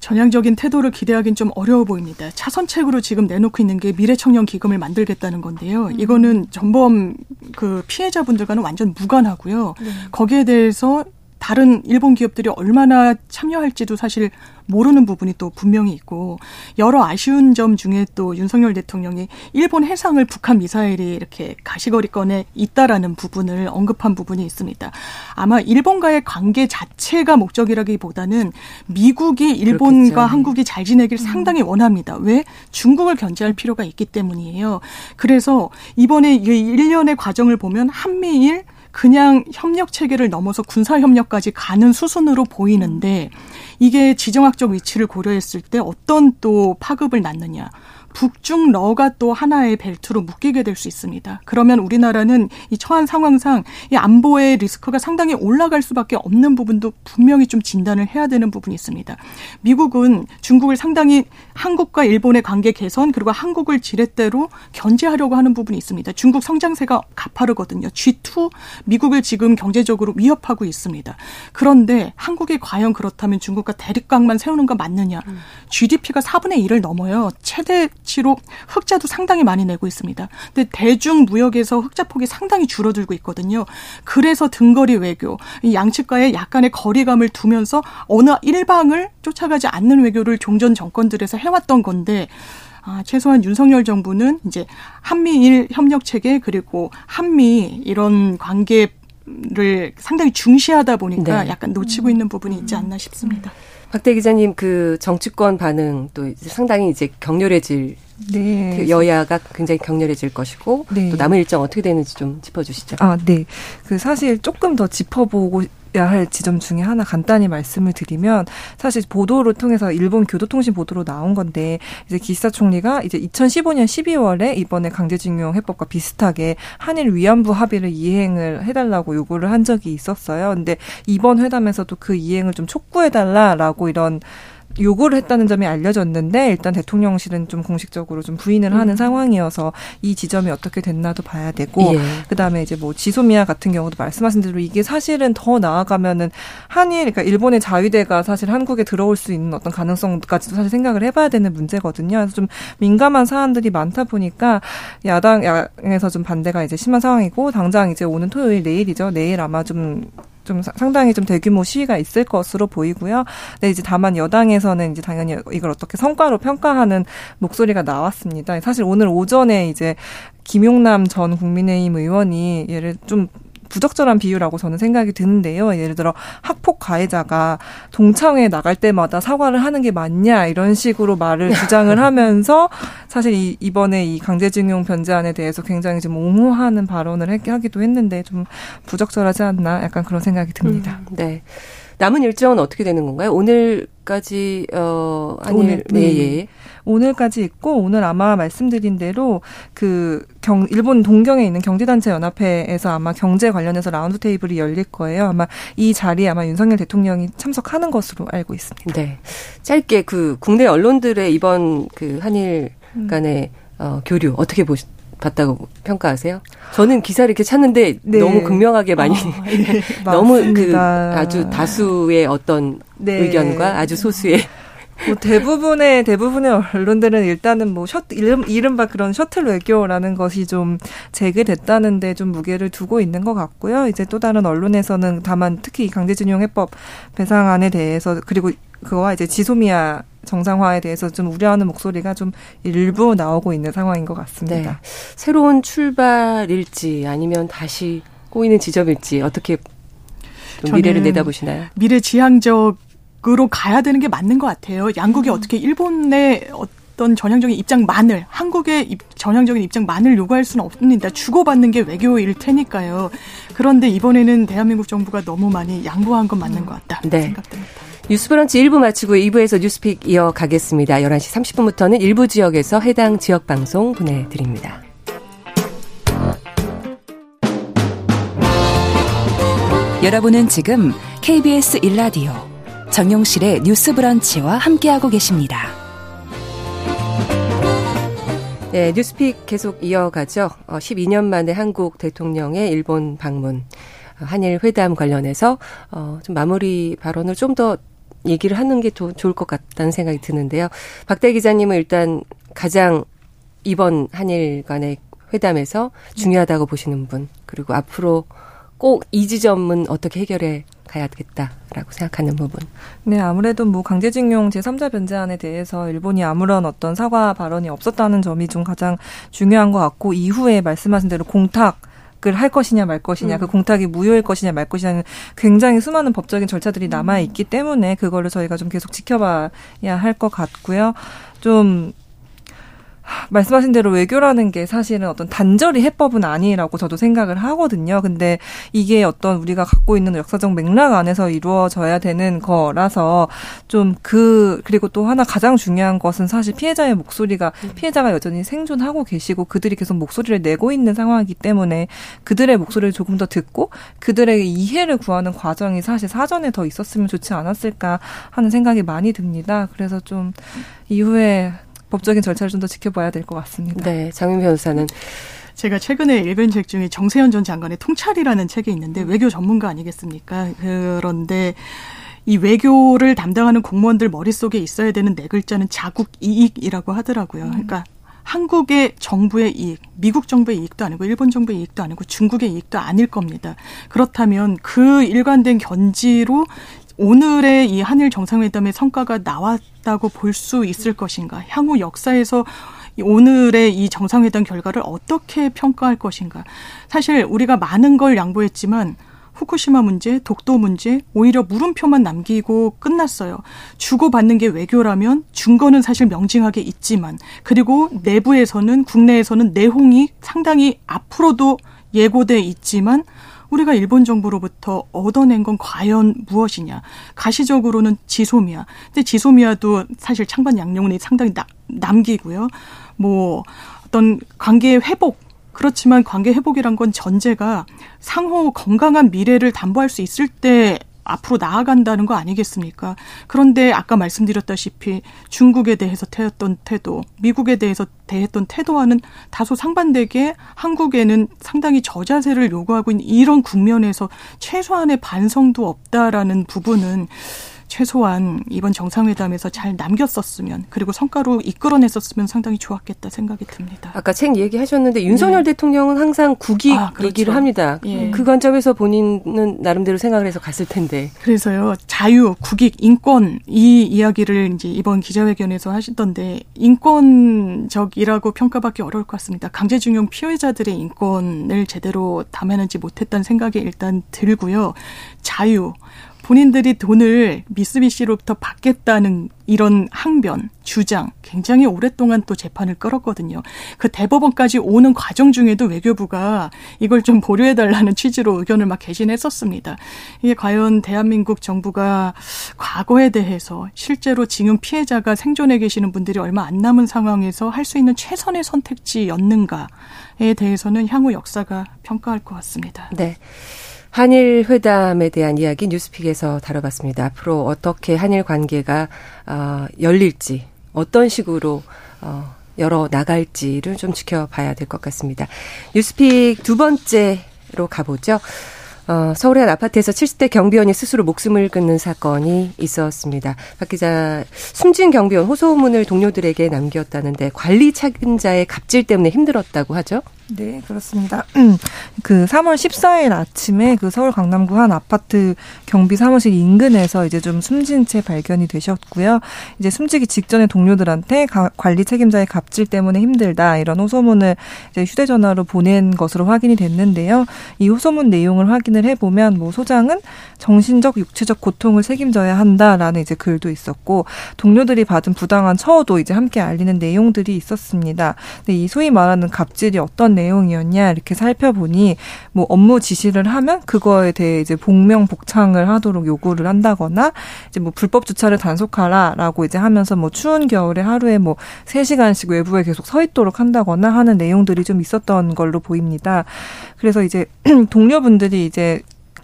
전향적인 태도를 기대하기는 좀 어려워 보입니다. 차선책으로 지금 내놓고 있는 게 미래청년 기금을 만들겠다는 건데요. 이거는 전범 그 피해자분들과는 완전 무관하고요. 거기에 대해서 다른 일본 기업들이 얼마나 참여할지도 사실 모르는 부분이 또 분명히 있고 여러 아쉬운 점 중에 또 윤석열 대통령이 일본 해상을 북한 미사일이 이렇게 가시거리권에 있다라는 부분을 언급한 부분이 있습니다. 아마 일본과의 관계 자체가 목적이라기보다는 미국이 일본과 그렇겠죠. 한국이 잘 지내길 상당히 원합니다. 왜? 중국을 견제할 필요가 있기 때문이에요. 그래서 이번에 이 일련의 과정을 보면 한미일 그냥 협력 체계를 넘어서 군사 협력까지 가는 수순으로 보이는데 이게 지정학적 위치를 고려했을 때 어떤 또 파급을 낳느냐. 북중 러가 또 하나의 벨트로 묶이게 될 수 있습니다. 그러면 우리나라는 이 처한 상황상 이 안보의 리스크가 상당히 올라갈 수밖에 없는 부분도 분명히 좀 진단을 해야 되는 부분이 있습니다. 미국은 중국을 상당히 한국과 일본의 관계 개선 그리고 한국을 지렛대로 견제하려고 하는 부분이 있습니다. 중국 성장세가 가파르거든요. G2 미국을 지금 경제적으로 위협하고 있습니다. 그런데 한국이 과연 그렇다면 중국과 대립각만 세우는 거 맞느냐? GDP가 4분의 1을 넘어요. 최대 치로 흑자도 상당히 많이 내고 있습니다. 근데 대중 무역에서 흑자 폭이 상당히 줄어들고 있거든요. 그래서 등거리 외교, 이 양측과의 약간의 거리감을 두면서 어느 일방을 쫓아가지 않는 외교를 종전 정권들에서 해왔던 건데 아, 최소한 윤석열 정부는 이제 한미일 협력 체계 그리고 한미 이런 관계 를 상당히 중시하다 보니까 네. 약간 놓치고 있는 부분이 있지 않나 싶습니다. 박대 기자님 그 정치권 반응 또 이제 상당히 이제 격렬해질 네. 여야가 굉장히 격렬해질 것이고 네. 또 남은 일정 어떻게 되는지 좀 짚어주시죠. 아, 네. 그 사실 조금 더 짚어보고 야 할 지점 중에 하나 간단히 말씀을 드리면 사실 보도를 통해서 일본 교도통신 보도로 나온 건데 이제 기시다 총리가 이제 2015년 12월에 이번에 강제징용 해법과 비슷하게 한일 위안부 합의를 이행을 해달라고 요구를 한 적이 있었어요. 근데 이번 회담에서도 그 이행을 좀 촉구해달라라고 이런 요구를 했다는 점이 알려졌는데 일단 대통령실은 좀 공식적으로 좀 부인을 하는 상황이어서 이 지점이 어떻게 됐나도 봐야 되고 예. 그다음에 이제 뭐 지소미아 같은 경우도 말씀하신 대로 이게 사실은 더 나아가면은 한일 그러니까 일본의 자위대가 사실 한국에 들어올 수 있는 어떤 가능성까지도 사실 생각을 해봐야 되는 문제거든요. 그래서 좀 민감한 사안들이 많다 보니까 야당 야당에서 좀 반대가 이제 심한 상황이고 당장 이제 오는 토요일 내일이죠. 내일 아마 좀 좀 상당히 좀 대규모 시위가 있을 것으로 보이고요. 근데 이제 다만 여당에서는 이제 당연히 이걸 어떻게 성과로 평가하는 목소리가 나왔습니다. 사실 오늘 오전에 이제 김용남 전 국민의힘 의원이 얘를 좀 부적절한 비유라고 저는 생각이 드는데요. 예를 들어 학폭 가해자가 동창회 나갈 때마다 사과를 하는 게 맞냐 이런 식으로 말을 주장을 하면서 사실 이, 이번에 이 강제징용 변제안에 대해서 굉장히 좀 옹호하는 발언을 했- 하기도 했는데 좀 부적절하지 않나 약간 그런 생각이 듭니다. 음, 네. 남은 일정은 어떻게 되는 건가요? 오늘까지 어 한일 오늘, 네. 네. 예. 오늘까지 있고 오늘 아마 말씀드린 대로 그 경, 일본 동경에 있는 경제단체 연합회에서 아마 경제 관련해서 라운드 테이블이 열릴 거예요. 아마 이 자리에 아마 윤석열 대통령이 참석하는 것으로 알고 있습니다. 네. 짧게 그 국내 언론들의 이번 그 한일 간의 어, 교류 어떻게 보시 봤다고 평가하세요? 저는 기사를 이렇게 찾는데 네. 너무 극명하게 많이 (laughs) 너무 그. 아주 다수의 어떤 네. 의견과 아주 소수의 뭐 대부분의 대부분의 언론들은 일단은 뭐 셔틀 이름 이른바 그런 셔틀 외교라는 것이 좀 제기됐다는데 좀 무게를 두고 있는 것 같고요. 이제 또 다른 언론에서는 다만 특히 이 강제징용 해법 배상안에 대해서 그리고 그거와 이제 지소미아 정상화에 대해서 좀 우려하는 목소리가 좀 일부 나오고 있는 상황인 것 네. 같습니다. 새로운 출발일지 아니면 다시 꼬이는 지점일지 어떻게 좀 미래를 내다보시나요? 미래 지향적 으로 가야 되는 게 맞는 것 같아요. 양국이 어떻게 일본의 어떤 전향적인 입장만을 한국의 입, 전향적인 입장만을 요구할 수는 없습니다. 주고받는 게 외교일 테니까요. 그런데 이번에는 대한민국 정부가 너무 많이 양보한 건 맞는 것 같다 네. 생각됩니다. 뉴스브런치 1부 마치고 2부에서 뉴스픽 이어가겠습니다. 11시 30분부터는 일부 지역에서 해당 지역 방송 보내드립니다. 여러분은 지금 KBS 1라디오 정용실의 뉴스 브런치와 함께하고 계십니다. 네, 뉴스픽 계속 이어가죠. 12년 어, 만에 한국 대통령의 일본 방문, 한일 회담 관련해서 어, 좀 마무리 발언을 좀더 얘기를 하는 게 더 좋을 것 같다는 생각이 드는데요. 박대 기자님은 일단 가장 이번 한일 간의 회담에서 중요하다고 보시는 분, 그리고 앞으로 꼭 이 지점은 어떻게 해결해 가야겠다라고 생각하는 부분. 네, 아무래도 뭐 강제징용 제3자 변제안에 대해서 일본이 아무런 어떤 사과 발언이 없었다는 점이 좀 가장 중요한 것 같고 이후에 말씀하신 대로 공탁 공탁을 할 것이냐 말 것이냐, 그 음. 그 공탁이 무효일 것이냐 말 것이냐는 굉장히 수많은 법적인 절차들이 남아 있기 때문에 그거를 저희가 좀 계속 지켜봐야 할 것 같고요. 좀 말씀하신 대로 외교라는 게 사실은 어떤 단절이 해법은 아니라고 저도 생각을 하거든요. 근데 이게 어떤 우리가 갖고 있는 역사적 맥락 안에서 이루어져야 되는 거라서 좀 그 그리고 또 하나 가장 중요한 것은 사실 피해자의 목소리가 피해자가 여전히 생존하고 계시고 그들이 계속 목소리를 내고 있는 상황이기 때문에 그들의 목소리를 조금 더 듣고 그들에게 이해를 구하는 과정이 사실 사전에 더 있었으면 좋지 않았을까 하는 생각이 많이 듭니다. 그래서 좀 이후에 법적인 절차를 좀 더 지켜봐야 될 것 같습니다. 네, 장윤 변호사는 제가 최근에 읽은 책 중에 정세현 전 장관의 통찰이라는 책이 있는데 외교 전문가 아니겠습니까? 그런데 이 외교를 담당하는 공무원들 머릿속에 있어야 되는 네 글자는 자국 이익이라고 하더라고요. 그러니까 한국의 정부의 이익, 미국 정부의 이익도 아니고 일본 정부의 이익도 아니고 중국의 이익도 아닐 겁니다. 그렇다면 그 일관된 견지로 오늘의 이 한일 정상회담의 성과가 나왔다고 볼 수 있을 것인가? 향후 역사에서 오늘의 이 정상회담 결과를 어떻게 평가할 것인가? 사실 우리가 많은 걸 양보했지만 후쿠시마 문제, 독도 문제 오히려 물음표만 남기고 끝났어요. 주고받는 게 외교라면 준 거는 사실 명징하게 있지만 그리고 내부에서는 국내에서는 내홍이 상당히 앞으로도 예고돼 있지만 우리가 일본 정부로부터 얻어낸 건 과연 무엇이냐. 가시적으로는 지소미아. 근데 지소미아도 사실 창반 양용이 상당히 나, 남기고요. 뭐 어떤 관계의 회복 그렇지만 관계 회복이란 건 전제가 상호 건강한 미래를 담보할 수 있을 때 앞으로 나아간다는 거 아니겠습니까? 그런데 아까 말씀드렸다시피 중국에 대해서 태웠던 태도, 미국에 대해서 대했던 태도와는 다소 상반되게 한국에는 상당히 저자세를 요구하고 있는 이런 국면에서 최소한의 반성도 없다라는 부분은 최소한 이번 정상회담에서 잘 남겼었으면 그리고 성과로 이끌어냈었으면 상당히 좋았겠다 생각이 듭니다. 아까 책 얘기하셨는데 윤석열 네. 대통령은 항상 국익 아, 그렇죠. 얘기를 합니다. 예. 그 관점에서 본인은 나름대로 생각을 해서 갔을 텐데. 그래서요 자유, 국익, 인권 이 이야기를 이제 이번 기자회견에서 하시던데 인권적이라고 평가받기 어려울 것 같습니다. 강제징용 피해자들의 인권을 제대로 담아내지 못했다는 생각이 일단 들고요. 자유, 본인들이 돈을 미쓰비시로부터 받겠다는 이런 항변, 주장 굉장히 오랫동안 또 재판을 끌었거든요. 그 대법원까지 오는 과정 중에도 외교부가 이걸 좀 보류해달라는 취지로 의견을 막 개진했었습니다. 이게 과연 대한민국 정부가 과거에 대해서 실제로 징용 피해자가 생존해 계시는 분들이 얼마 안 남은 상황에서 할 수 있는 최선의 선택지였는가에 대해서는 향후 역사가 평가할 것 같습니다. 네. 한일 회담에 대한 이야기 뉴스픽에서 다뤄봤습니다. 앞으로 어떻게 한일 관계가 어, 열릴지 어떤 식으로 어, 열어 나갈지를 좀 지켜봐야 될 것 같습니다. 뉴스픽 두 번째로 가보죠. 어, 서울의 한 아파트에서 70대 경비원이 스스로 목숨을 끊는 사건이 있었습니다. 박 기자, 숨진 경비원 호소문을 동료들에게 남겼다는데 관리 책임자의 갑질 때문에 힘들었다고 하죠? 네, 그렇습니다. 그 3월 14일 아침에 그 서울 강남구 한 아파트 경비 사무실 인근에서 이제 좀 숨진 채 발견이 되셨고요. 이제 숨지기 직전에 동료들한테 관리 책임자의 갑질 때문에 힘들다 이런 호소문을 이제 휴대전화로 보낸 것으로 확인이 됐는데요. 이 호소문 내용을 확인을 해보면 뭐 소장은 정신적, 육체적 고통을 책임져야 한다라는 이제 글도 있었고 동료들이 받은 부당한 처우도 이제 함께 알리는 내용들이 있었습니다. 근데 이 소위 말하는 갑질이 어떤 내용이었냐 이렇게 살펴보니 뭐 업무 지시를 하면 그거에 대해 이제 복명 복창을 하도록 요구를 한다거나 이제 뭐 불법 주차를 단속하라라고 이제 하면서 뭐 추운 겨울에 하루에 뭐 3시간씩 외부에 계속 서 있도록 한다거나 하는 내용들이 좀 있었던 걸로 보입니다. 그래서 이제 (clears throat) 동료분들이 이제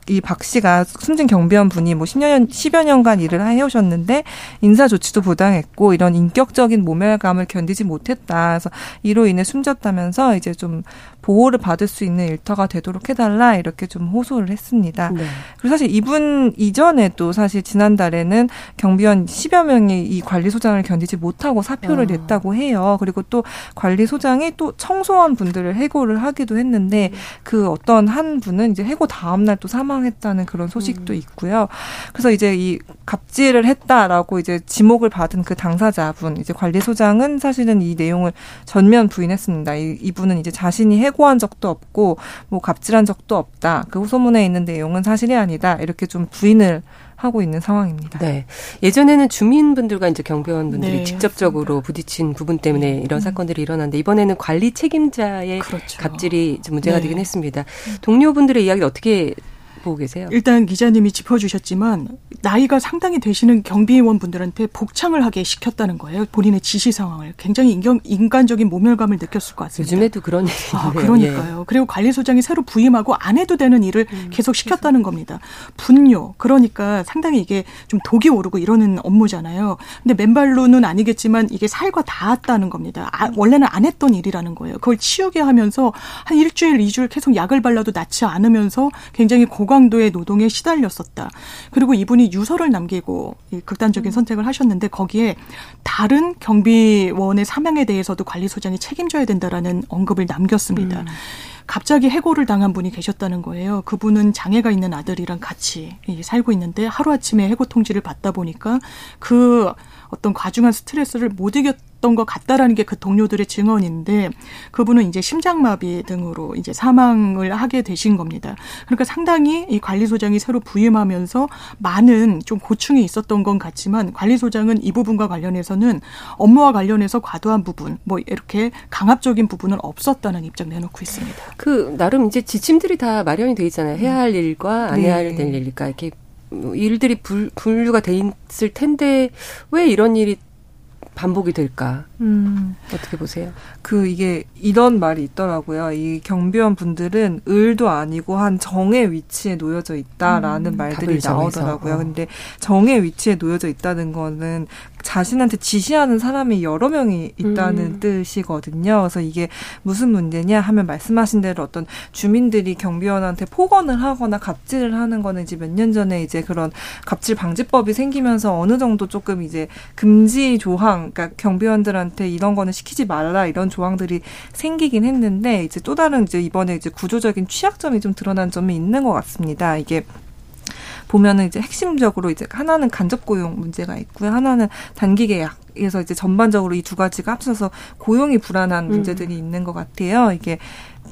이 박 씨가 숨진 경비원 분이 뭐 10년, 10여 년간 일을 해오셨는데 인사 조치도 부당했고 이런 인격적인 모멸감을 견디지 못했다. 그래서 이로 인해 숨졌다면서 이제 좀 보호를 받을 수 있는 일터가 되도록 해달라 이렇게 좀 호소를 했습니다. 네. 그리고 사실 이분 이전에도 사실 지난달에는 경비원 10여 명이 이 관리소장을 견디지 못하고 사표를 어. 냈다고 해요. 그리고 또 관리소장이 또 청소원 분들을 해고를 하기도 했는데 음. 그 어떤 한 분은 이제 해고 다음 날 또 사망했다는 그런 소식도 음. 있고요. 그래서 이제 이 갑질을 했다라고 이제 지목을 받은 그 당사자분 이제 관리소장은 사실은 이 내용을 전면 부인했습니다. 이, 이분은 이제 자신이 해고 해고한 적도 없고 뭐 갑질한 적도 없다. 그 호소문에 있는 내용은 사실이 아니다. 이렇게 좀 부인을 하고 있는 상황입니다. 네. 예전에는 주민분들과 이제 경비원분들이 네, 직접적으로 부딪힌 부분 때문에 네. 이런 음. 사건들이 일어났는데 이번에는 관리 책임자의 그렇죠. 갑질이 문제가 네. 되긴 했습니다. 동료분들의 이야기를 어떻게 보고 계세요? 일단 기자님이 짚어주셨지만 나이가 상당히 되시는 경비원 분들한테 복창을 하게 시켰다는 거예요. 본인의 지시 상황을 굉장히 인경, 인간적인 모멸감을 느꼈을 것 같습니다. 요즘에도 그런 일이 아, 그러니까요. 예. 그리고 관리소장이 새로 부임하고 안 해도 되는 일을 음, 계속 시켰다는 겁니다. 분뇨. 그러니까 상당히 이게 좀 독이 오르고 이러는 업무잖아요. 근데 맨발로는 아니겠지만 이게 살과 닿았다는 겁니다. 아, 원래는 안 했던 일이라는 거예요. 그걸 치우게 하면서 한 일주일, 이주일 계속 약을 발라도 낫지 않으면서 굉장히 고 고강도의 노동에 시달렸었다. 그리고 이분이 유서를 남기고 극단적인 음. 선택을 하셨는데 거기에 다른 경비원의 사망에 대해서도 관리소장이 책임져야 된다라는 언급을 남겼습니다. 음. 갑자기 해고를 당한 분이 계셨다는 거예요. 그분은 장애가 있는 아들이랑 같이 살고 있는데 하루아침에 해고 통지를 받다 보니까 그 어떤 과중한 스트레스를 못 이겼던 것 같다라는 게 그 동료들의 증언인데 그분은 이제 심장마비 등으로 이제 사망을 하게 되신 겁니다. 그러니까 상당히 이 관리소장이 새로 부임하면서 많은 좀 고충이 있었던 건 같지만 관리소장은 이 부분과 관련해서는 업무와 관련해서 과도한 부분 뭐 이렇게 강압적인 부분은 없었다는 입장 내놓고 있습니다. 그 나름 이제 지침들이 다 마련이 돼 있잖아요. 해야 할 일과 안 해야 네. 될 일과 이렇게 뭐 일들이 불, 분류가 돼 있을 텐데 왜 이런 일이 반복이 될까? 음. 어떻게 보세요? 그 이게 이런 말이 있더라고요. 이 경비원 분들은 을도 아니고 한 정의 위치에 놓여져 있다라는 음, 말들이 나오더라고요. 어. 근데 정의 위치에 놓여져 있다는 거는 자신한테 지시하는 사람이 여러 명이 있다는 음. 뜻이거든요. 그래서 이게 무슨 문제냐 하면 말씀하신 대로 어떤 주민들이 경비원한테 폭언을 하거나 갑질을 하는 거는 이제 몇 년 전에 이제 그런 갑질 방지법이 생기면서 어느 정도 조금 이제 금지 조항, 그러니까 경비원들한테 이런 거는 시키지 말라 이런 조항들이 생기긴 했는데 이제 또 다른 이제 이번에 이제 구조적인 취약점이 좀 드러난 점이 있는 것 같습니다. 이게 보면은 이제 핵심적으로 이제 하나는 간접 고용 문제가 있고요. 하나는 단기 계약. 그래서 이제 전반적으로 이 두 가지가 합쳐서 고용이 불안한 음. 문제들이 음. 있는 것 같아요. 이게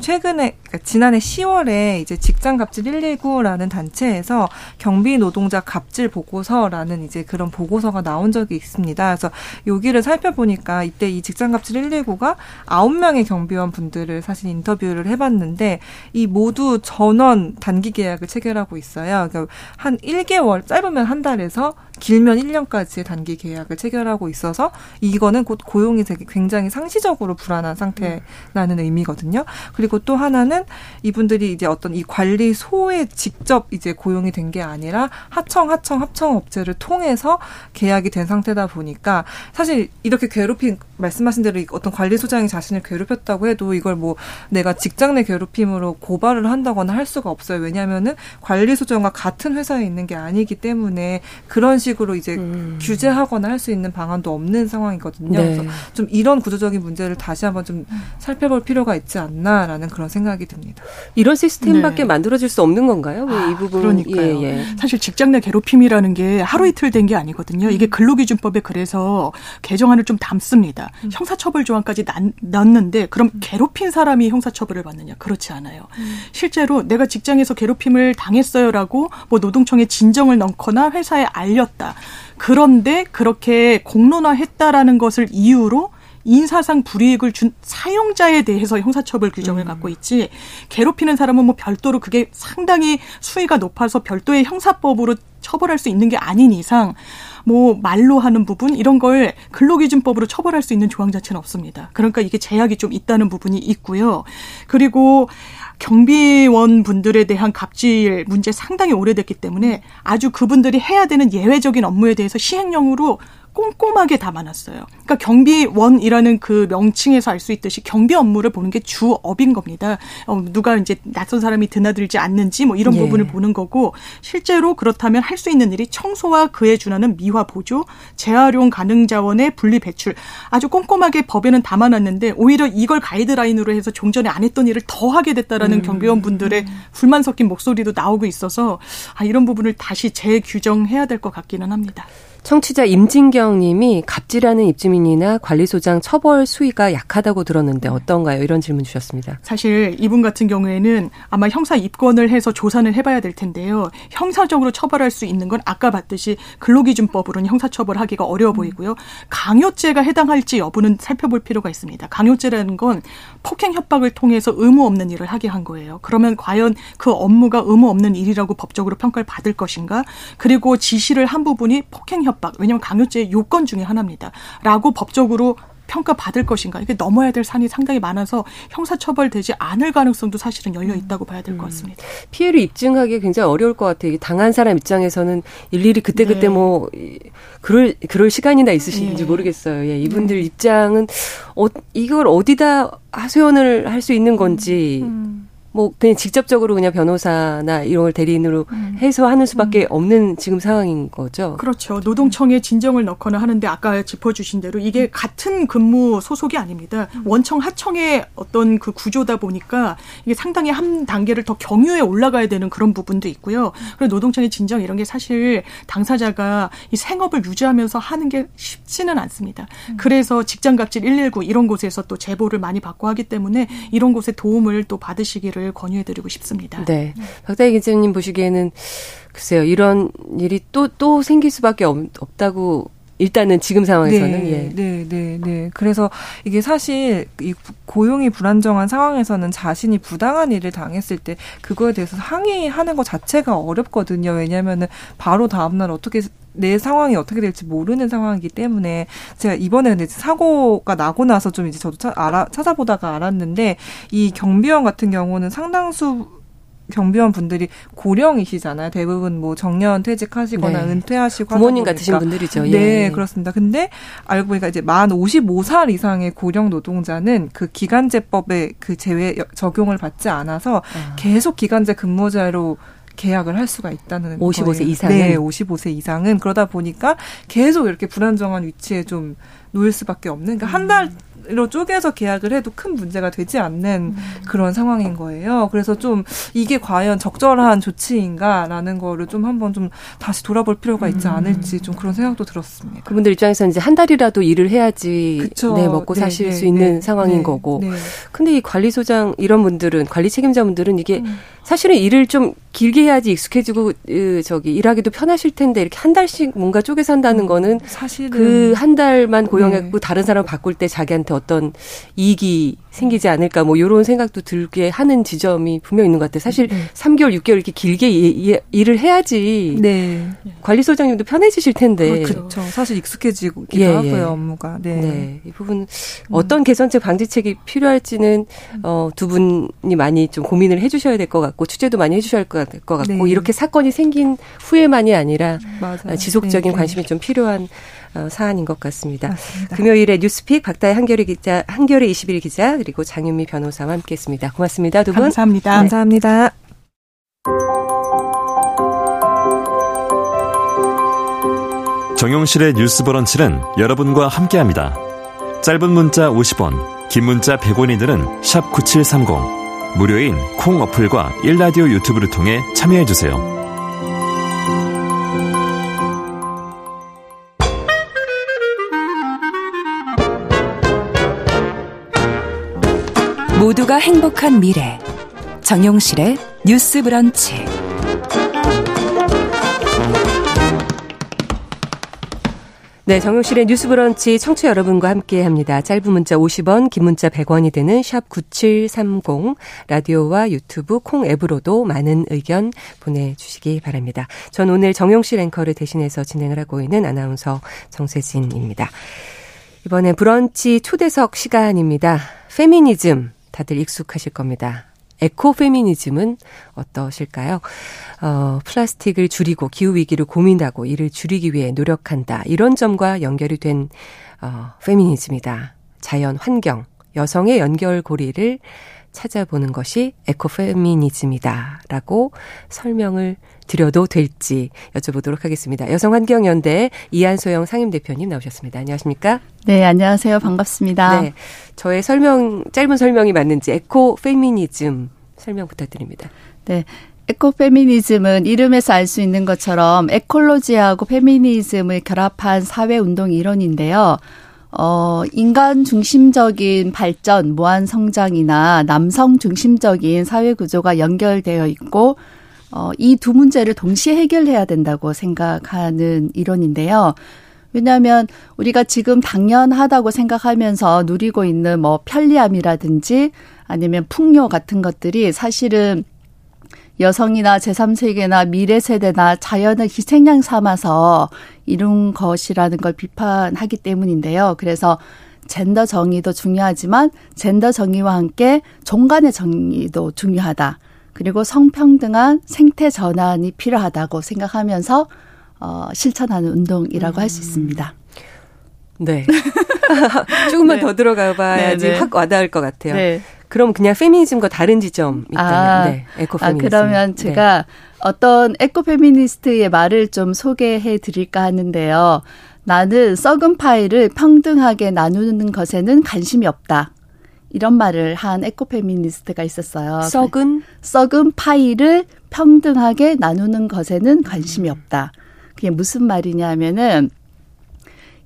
최근에 그러니까 지난해 10월에 이제 직장 갑질 119라는 단체에서 경비 노동자 갑질 보고서라는 이제 그런 보고서가 나온 적이 있습니다. 그래서 여기를 살펴보니까 이때 이 직장 갑질 119가 9명의 경비원 분들을 사실 인터뷰를 해봤는데 이 모두 전원 단기 계약을 체결하고 있어요. 그러니까 한 1개월 짧으면 한 달에서 길면 1년까지의 단기 계약을 체결하고 있어서 이거는 곧 고용이 되게 굉장히 상시적으로 불안한 상태라는 음. 의미거든요. 그리고 또 하나는 이분들이 이제 어떤 이 관리소에 직접 이제 고용이 된 게 아니라 하청, 하청, 합청 업체를 통해서 계약이 된 상태다 보니까 사실 이렇게 괴롭힌 말씀하신 대로 어떤 관리소장이 자신을 괴롭혔다고 해도 이걸 뭐 내가 직장 내 괴롭힘으로 고발을 한다거나 할 수가 없어요. 왜냐하면은 관리소장과 같은 회사에 있는 게 아니기 때문에 그런 식으로 이제 음. 규제하거나 할 수 있는 방안도 없는 상황이거든요. 네. 그래서 좀 이런 구조적인 문제를 다시 한번 좀 살펴볼 필요가 있지 않나라는 그런 생각이 듭니다. 이런 시스템밖에 네. 만들어질 수 없는 건가요? 왜이 아, 부분? 그러니까요. 예, 예. 사실 직장 내 괴롭힘이라는 게 하루 이틀 된 게 아니거든요. 이게 근로기준법에 그래서 개정안을 좀 담습니다. 음. 형사처벌 조항까지 넣는데 그럼 괴롭힌 사람이 형사처벌을 받느냐? 그렇지 않아요. 음. 실제로 내가 직장에서 괴롭힘을 당했어요라고 뭐 노동청에 진정을 넣거나 회사에 알렸다. 그런데 그렇게 공론화했다라는 것을 이유로 인사상 불이익을 준 사용자에 대해서 형사처벌 규정을 음. 갖고 있지 괴롭히는 사람은 뭐 별도로 그게 상당히 수위가 높아서 별도의 형사법으로 처벌할 수 있는 게 아닌 이상 뭐 말로 하는 부분 이런 걸 근로기준법으로 처벌할 수 있는 조항 자체는 없습니다. 그러니까 이게 제약이 좀 있다는 부분이 있고요. 그리고 경비원 분들에 대한 갑질 문제 상당히 오래됐기 때문에 아주 그분들이 해야 되는 예외적인 업무에 대해서 시행령으로 꼼꼼하게 담아놨어요. 그러니까 경비원이라는 그 명칭에서 알 수 있듯이 경비 업무를 보는 게 주업인 겁니다. 어, 누가 이제 낯선 사람이 드나들지 않는지 뭐 이런 예. 부분을 보는 거고 실제로 그렇다면 할 수 있는 일이 청소와 그에 준하는 미화 보조, 재활용 가능 자원의 분리 배출 아주 꼼꼼하게 법에는 담아놨는데 오히려 이걸 가이드라인으로 해서 종전에 안 했던 일을 더 하게 됐다라는 음. 경비원 분들의 불만 섞인 목소리도 나오고 있어서 아, 이런 부분을 다시 재규정해야 될 것 같기는 합니다. 청취자 임진경 님이 갑질하는 입주민이나 관리소장 처벌 수위가 약하다고 들었는데 어떤가요? 이런 질문 주셨습니다. 사실 이분 같은 경우에는 아마 형사 입건을 해서 조사는 해봐야 될 텐데요. 형사적으로 처벌할 수 있는 건 아까 봤듯이 근로기준법으로는 형사처벌하기가 어려워 보이고요. 강요죄가 해당할지 여부는 살펴볼 필요가 있습니다. 강요죄라는 건 폭행 협박을 통해서 의무 없는 일을 하게 한 거예요. 그러면 과연 그 업무가 의무 없는 일이라고 법적으로 평가를 받을 것인가? 그리고 지시를 한 부분이 폭행 협박 협박, 왜냐하면 강요죄의 요건 중의 하나입니다. 라고 법적으로 평가받을 것인가 이게 넘어야 될 산이 상당히 많아서 형사처벌되지 않을 가능성도 사실은 열려 음. 있다고 봐야 될것 음. 같습니다. 피해를 입증하기 굉장히 어려울 것 같아요. 당한 사람 입장에서는 일일이 그때 네. 그때 뭐 그럴 그럴 시간이나 있으신지 네. 모르겠어요. 예, 이분들 네. 입장은 어, 이걸 어디다 하소연을 할 수 있는 건지. 음. 뭐 그냥 직접적으로 그냥 변호사나 이런 걸 대리인으로 음. 해서 하는 수밖에 음. 없는 지금 상황인 거죠. 그렇죠. 노동청에 진정을 넣거나 하는데 아까 짚어주신 대로 이게 음. 같은 근무 소속이 아닙니다. 음. 원청 하청의 어떤 그 구조다 보니까 이게 상당히 한 단계를 더 경유에 올라가야 되는 그런 부분도 있고요. 그리고 노동청의 진정 이런 게 사실 당사자가 이 생업을 유지하면서 하는 게 쉽지는 않습니다. 음. 그래서 직장갑질 119 이런 곳에서 또 제보를 많이 받고 하기 때문에 이런 곳에 도움을 또 받으시기를 것을 권유해드리고 싶습니다. 네. 박다희 기자님 보시기에는 글쎄요 이런 일이 또또 또 생길 수밖에 없, 없다고 일단은 지금 상황에서는 네, 예. 네, 네, 네. 그래서 이게 사실 이 고용이 불안정한 상황에서는 자신이 부당한 일을 당했을 때 그거에 대해서 항의하는 것 자체가 어렵거든요. 왜냐하면은 바로 다음 날 어떻게 내 상황이 어떻게 될지 모르는 상황이기 때문에 제가 이번에 근데 사고가 나고 나서 좀 이제 저도 차, 알아, 찾아보다가 알았는데 이 경비원 같은 경우는 상당수 경비원 분들이 고령이시잖아요. 대부분 뭐 정년 퇴직하시거나 네. 은퇴하시고 부모님 같으신 분들이죠. 네, 예. 그렇습니다. 근데 알고 보니까 이제 만 55살 이상의 고령 노동자는 그 기간제법에 그 제외 적용을 받지 않아서 아. 계속 기간제 근무자로 계약을 할 수가 있다는 55세 거예요. 이상은 네, 55세 이상은 그러다 보니까 계속 이렇게 불안정한 위치에 좀 놓일 수밖에 없는 그러니까 음. 한달 로 쪼개서 계약을 해도 큰 문제가 되지 않는 음. 그런 상황인 거예요. 그래서 좀 이게 과연 적절한 조치인가라는 거를 좀 한번 좀 다시 돌아볼 필요가 있지 음. 않을지 좀 그런 생각도 들었습니다. 그분들 입장에서는 이제 한 달이라도 일을 해야지 그쵸. 네, 먹고 네, 사실 네, 수 있는 네, 상황인 네, 거고. 네. 근데 이 관리소장 이런 분들은 관리 책임자분들은 이게 음. 사실은 일을 좀 길게 해야지 익숙해지고 으, 저기 일하기도 편하실 텐데 이렇게 한 달씩 뭔가 쪼개서 한다는 음, 거는 사실은 그 한 달만 고용했고 네. 다른 사람 바꿀 때 자기한테 어떤 이익이 생기지 않을까 뭐 이런 생각도 들게 하는 지점이 분명 있는 것 같아요. 사실 네. 3개월, 6개월 이렇게 길게 이, 이, 일을 해야지 네. 관리소장님도 편해지실 텐데. 그렇죠. 사실 익숙해지기도 예, 예. 하고요, 예. 업무가. 네. 네. 이 부분 음. 어떤 개선책 방지책이 필요할지는 어, 두 분이 많이 좀 고민을 해주셔야 될 것 같고 취재도 많이 해주셔야 할것될것 같고 네. 이렇게 사건이 생긴 후에만이 아니라 맞아요. 지속적인 네, 관심이 좀 필요한 어, 사안인 것 같습니다. 맞습니다. 금요일에 뉴스픽 박다혜 한겨레 기자, 한겨레 21 기자 그리고 장윤미 변호사와 함께했습니다. 고맙습니다, 두 분. 감사합니다. 감사합니다. 정용실의 뉴스 브런치는 여러분과 함께합니다. 짧은 문자 50원, 긴 문자 100원이 드는 9730. 무료인 콩 어플과 일라디오 유튜브를 통해 참여해 주세요. 모두가 행복한 미래 정용실의 뉴스 브런치 네, 정용실의 뉴스 브런치 청취 여러분과 함께 합니다. 짧은 문자 50원, 긴 문자 100원이 되는 샵 9730, 라디오와 유튜브 콩 앱으로도 많은 의견 보내 주시기 바랍니다. 전 오늘 정용실 앵커를 대신해서 진행을 하고 있는 아나운서 정세진입니다. 이번에 브런치 초대석 시간입니다. 페미니즘, 다들 익숙하실 겁니다. 에코 페미니즘은 어떠실까요? 어, 플라스틱을 줄이고 기후위기를 고민하고 이를 줄이기 위해 노력한다. 이런 점과 연결이 된, 어, 페미니즘이다. 자연, 환경, 여성의 연결고리를 찾아보는 것이 에코 페미니즘이다. 라고 설명을 드려도 될지 여쭤보도록 하겠습니다. 여성환경연대 이안소영 상임대표님 나오셨습니다. 안녕하십니까? 네, 안녕하세요. 반갑습니다. 네. 저의 설명, 짧은 설명이 맞는지 에코 페미니즘 설명 부탁드립니다. 네. 에코 페미니즘은 이름에서 알 수 있는 것처럼 에콜로지하고 페미니즘을 결합한 사회 운동 이론인데요. 어, 인간 중심적인 발전, 무한 성장이나 남성 중심적인 사회 구조가 연결되어 있고 어, 이 두 문제를 동시에 해결해야 된다고 생각하는 이론인데요. 왜냐하면 우리가 지금 당연하다고 생각하면서 누리고 있는 뭐 편리함이라든지 아니면 풍요 같은 것들이 사실은 여성이나 제3세계나 미래 세대나 자연을 희생양 삼아서 이룬 것이라는 걸 비판하기 때문인데요. 그래서 젠더 정의도 중요하지만 젠더 정의와 함께 종간의 정의도 중요하다. 그리고 성평등한 생태 전환이 필요하다고 생각하면서 어, 실천하는 운동이라고 할수 있습니다. 네. (laughs) 조금만 네. 더 들어가 봐야지 네, 네. 확 와닿을 것 같아요. 네. 그럼 그냥 페미니즘과 다른 지점 있다면 아, 네, 에코 아, 페미니즘. 그러면 네. 제가 어떤 에코 페미니스트의 말을 좀 소개해 드릴까 하는데요. 나는 썩은 파이를 평등하게 나누는 것에는 관심이 없다. 이런 말을 한 에코페미니스트가 있었어요. 썩은 썩은 파이를 평등하게 나누는 것에는 관심이 없다. 그게 무슨 말이냐면은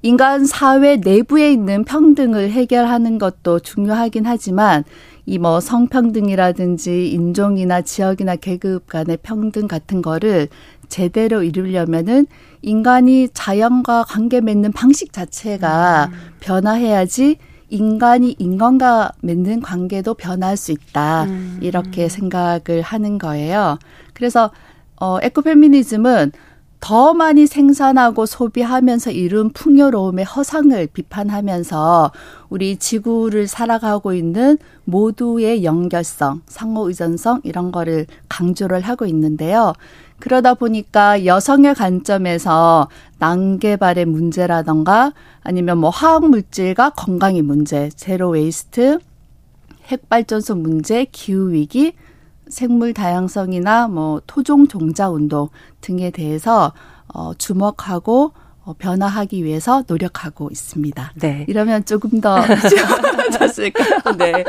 인간 사회 내부에 있는 평등을 해결하는 것도 중요하긴 하지만 이 뭐 성평등이라든지 인종이나 지역이나 계급 간의 평등 같은 거를 제대로 이루려면은 인간이 자연과 관계 맺는 방식 자체가 변화해야지 인간이 인간과 맺는 관계도 변화할 수 있다. 이렇게 생각을 하는 거예요. 그래서 어 에코페미니즘은 더 많이 생산하고 소비하면서 이룬 풍요로움의 허상을 비판하면서 우리 지구를 살아가고 있는 모두의 연결성, 상호 의존성 이런 거를 강조를 하고 있는데요. 그러다 보니까 여성의 관점에서 난개발의 문제라던가 아니면 뭐 화학 물질과 건강의 문제, 제로 웨이스트, 핵발전소 문제, 기후 위기, 생물 다양성이나 뭐 토종 종자 운동 등에 대해서 어 주목하고 어, 변화하기 위해서 노력하고 있습니다. 네. 이러면 조금 더 (laughs) 좋았을까? 네.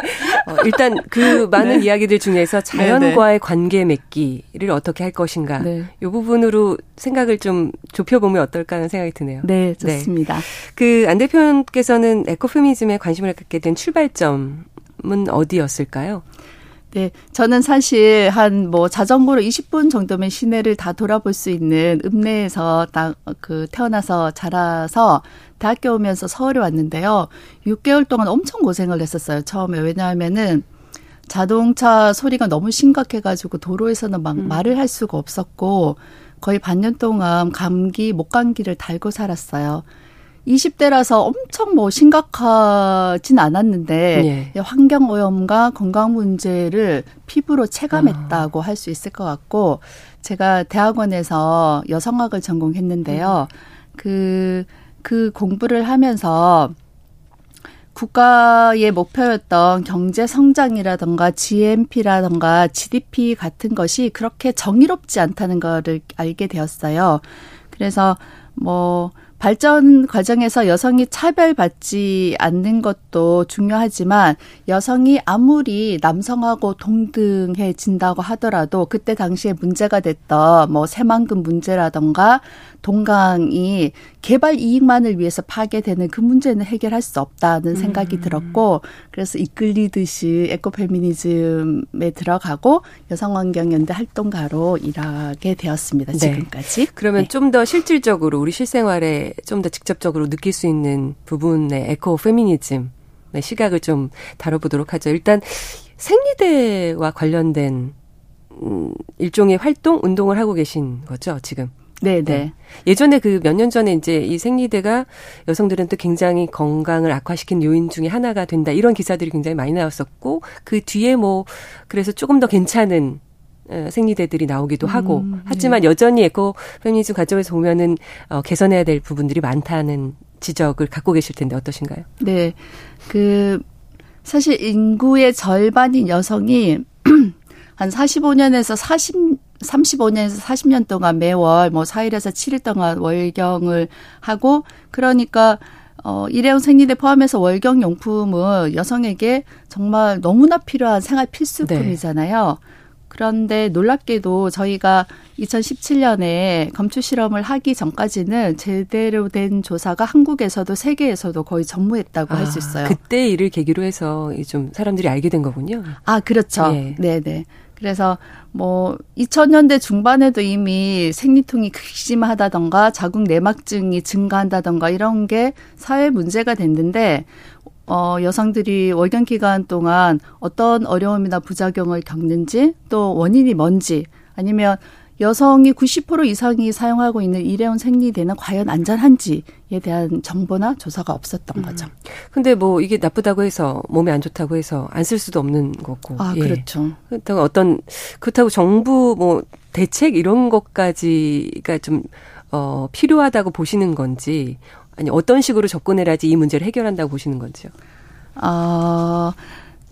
어, 일단 그 많은 네. 이야기들 중에서 자연과의 관계 맺기를 어떻게 할 것인가. 네. 이 부분으로 생각을 좀 좁혀보면 어떨까 하는 생각이 드네요. 네, 좋습니다. 그 안 대표님께서는 에코페미즘에 관심을 갖게 된 출발점은 어디였을까요? 네, 저는 사실 한 뭐 자전거로 20분 정도면 시내를 다 돌아볼 수 있는 읍내에서 딱그 태어나서 자라서 대학교 오면서 서울에 왔는데요. 6개월 동안 엄청 고생을 했었어요. 처음에 왜냐하면은 자동차 소리가 너무 심각해가지고 도로에서는 막 말을 할 수가 없었고 거의 반년 동안 감기 목감기를 달고 살았어요. 20대라서 엄청 뭐 심각하진 않았는데 예. 환경 오염과 건강 문제를 피부로 체감했다고 아. 할수 있을 것 같고 제가 대학원에서 여성학을 전공했는데요. 그그 음. 그 공부를 하면서 국가의 목표였던 경제 성장이라던가 GNP라던가 GDP 같은 것이 그렇게 정의롭지 않다는 거를 알게 되었어요. 그래서 뭐 발전 과정에서 여성이 차별받지 않는 것도 중요하지만 여성이 아무리 남성하고 동등해진다고 하더라도 그때 당시에 문제가 됐던 뭐 새만금 문제라던가 동강이 개발 이익만을 위해서 파괴되는 그 문제는 해결할 수 없다는 생각이 음. 들었고 그래서 이끌리듯이 에코페미니즘에 들어가고 여성환경연대 활동가로 일하게 되었습니다. 네. 지금까지. 그러면 네. 좀더 실질적으로 우리 실생활에 좀 더 직접적으로 느낄 수 있는 부분의 에코페미니즘 의 시각을 좀 다뤄보도록 하죠. 일단 생리대와 관련된 음, 일종의 활동, 운동을 하고 계신 거죠, 지금? 네네. 네. 예전에 그 몇 년 전에 이제 이 생리대가 여성들은 또 굉장히 건강을 악화시킨 요인 중에 하나가 된다. 이런 기사들이 굉장히 많이 나왔었고 그 뒤에 뭐 그래서 조금 더 괜찮은 어, 생리대들이 나오기도 하고 음, 네. 하지만 여전히 에코 페미니즘 관점에서 보면은 어, 개선해야 될 부분들이 많다는 지적을 갖고 계실 텐데 어떠신가요? 네. 그 사실 인구의 절반인 여성이 (clears throat) 한 45년에서 40 35년에서 40년 동안 매월 뭐 4일에서 7일 동안 월경을 하고 그러니까 어, 일회용 생리대 포함해서 월경 용품은 여성에게 정말 너무나 필요한 생활 필수품이잖아요. 네. 그런데 놀랍게도 저희가 2017년에 검출 실험을 하기 전까지는 제대로 된 조사가 한국에서도 세계에서도 거의 전무했다고 아, 할수 있어요. 그때 일을 계기로 해서 좀 사람들이 알게 된 거군요. 아, 그렇죠. 예. 네, 네. 그래서 뭐 2000년대 중반에도 이미 생리통이 극심하다던가 자궁 내막증이 증가한다던가 이런 게 사회 문제가 됐는데 어, 여성들이 월경 기간 동안 어떤 어려움이나 부작용을 겪는지 또 원인이 뭔지 아니면 여성이 90% 이상이 사용하고 있는 일회용 생리대는 과연 안전한지에 대한 정보나 조사가 없었던 음. 거죠. 근데 뭐 이게 나쁘다고 해서 몸에 안 좋다고 해서 안 쓸 수도 없는 거고. 아, 예. 그렇죠. 그렇다고 어떤 그렇다고 정부 뭐 대책 이런 것까지가 좀 어, 필요하다고 보시는 건지 아니 어떤 식으로 접근해야지 이 문제를 해결한다고 보시는 건지요? 어,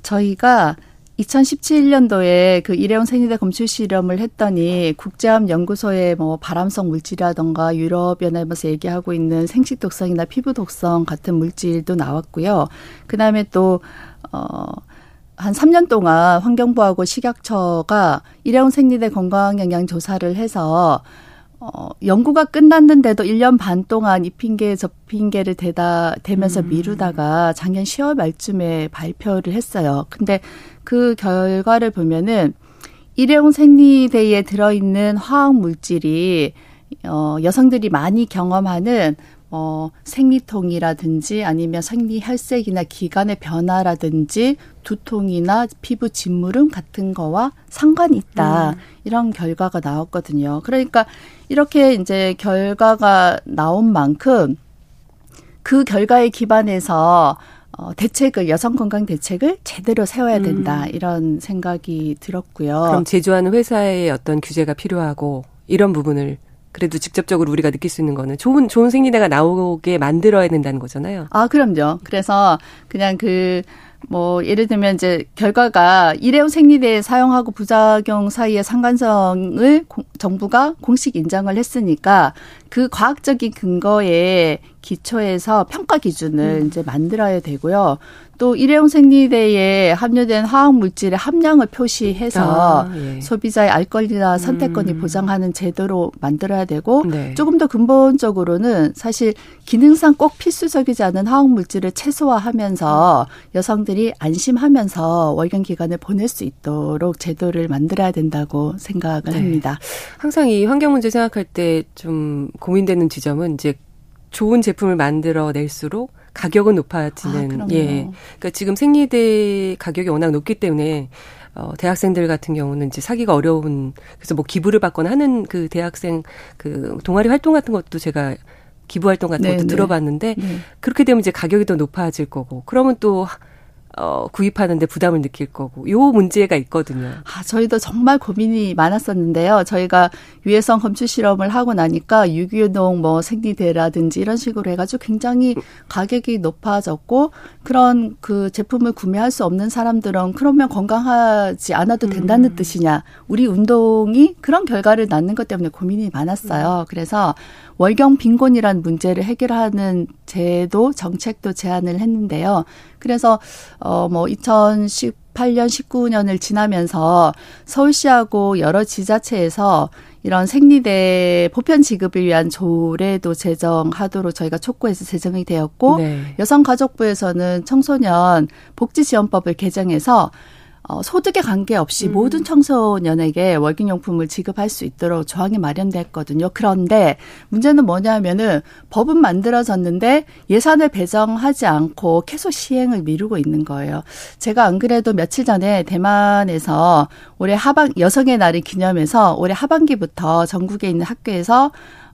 저희가 2017년도에 그 일회용 생리대 검출 실험을 했더니 국제암 연구소에 뭐 바람성 물질이라던가 유럽 연합에서 얘기하고 있는 생식 독성이나 피부 독성 같은 물질도 나왔고요. 그 다음에 또 어. 한 3년 동안 환경부하고 식약처가 일회용 생리대 건강 영양 조사를 해서 어, 연구가 끝났는데도 1년 반 동안 이 핑계 저 핑계를 대다 대면서 음. 미루다가 작년 10월 말쯤에 발표를 했어요. 근데 그 결과를 보면은 일회용 생리대에 들어있는 화학 물질이 어, 여성들이 많이 경험하는 어, 생리통이라든지 아니면 생리 혈색이나 기관의 변화라든지 두통이나 피부 진물음 같은 거와 상관이 있다. 음. 이런 결과가 나왔거든요. 그러니까 이렇게 이제 결과가 나온 만큼 그 결과에 기반해서 어, 대책을 여성 건강 대책을 제대로 세워야 된다 음. 이런 생각이 들었고요. 그럼 제조하는 회사의 어떤 규제가 필요하고 이런 부분을 그래도 직접적으로 우리가 느낄 수 있는 거는 좋은 좋은 생리대가 나오게 만들어야 된다는 거잖아요. 아, 그럼요. 그래서 그냥 그 뭐 예를 들면 이제 결과가 일회용 생리대 사용하고 부작용 사이의 상관성을 공, 정부가 공식 인정을 했으니까 그 과학적인 근거에 기초해서 평가 기준을 음. 이제 만들어야 되고요. 또 일회용 생리대에 함유된 화학 물질의 함량을 표시해서 아, 예. 소비자의 알 권리나 선택권이 음. 보장하는 제도로 만들어야 되고 네. 조금 더 근본적으로는 사실 기능상 꼭 필수적이지 않은 화학 물질을 최소화하면서 여성들이 안심하면서 월경 기간을 보낼 수 있도록 제도를 만들어야 된다고 생각을 네. 합니다. 항상 이 환경 문제 생각할 때 좀 고민되는 지점은 이제 좋은 제품을 만들어 낼수록 가격은 높아지는 아, 예. 그러니까 지금 생리대 가격이 워낙 높기 때문에 어 대학생들 같은 경우는 이제 사기가 어려운 그래서 뭐 기부를 받거나 하는 그 대학생 그 동아리 활동 같은 것도 제가 기부 활동 같은 것도 네, 네. 들어봤는데 네. 그렇게 되면 이제 가격이 더 높아질 거고 그러면 또 어, 구입하는데 부담을 느낄 거고 요 문제가 있거든요. 아, 저희도 정말 고민이 많았었는데요. 저희가 유해성 검출 실험을 하고 나니까 유기농 뭐 생리대라든지 이런 식으로 해가지고 굉장히 가격이 높아졌고 그런 그 제품을 구매할 수 없는 사람들은 그러면 건강하지 않아도 된다는 뜻이냐. 우리 운동이 그런 결과를 낳는 것 때문에 고민이 많았어요. 그래서 월경 빈곤이란 문제를 해결하는 제도 정책도 제안을 했는데요. 그래서 어뭐 2018년 19년을 지나면서 서울시하고 여러 지자체에서 이런 생리대 보편 지급을 위한 조례도 제정하도록 저희가 촉구해서 제정이 되었고 네. 여성가족부에서는 청소년 복지지원법을 개정해서 어, 소득에 관계없이 음. 모든 청소년에게 월경용품을 지급할 수 있도록 조항이 마련됐거든요. 그런데 문제는 뭐냐면은 법은 만들어졌는데 예산을 배정하지 않고 계속 시행을 미루고 있는 거예요. 제가 안 그래도 며칠 전에 대만에서 올해 하반 여성의 날을 기념해서 올해 하반기부터 전국에 있는 학교에서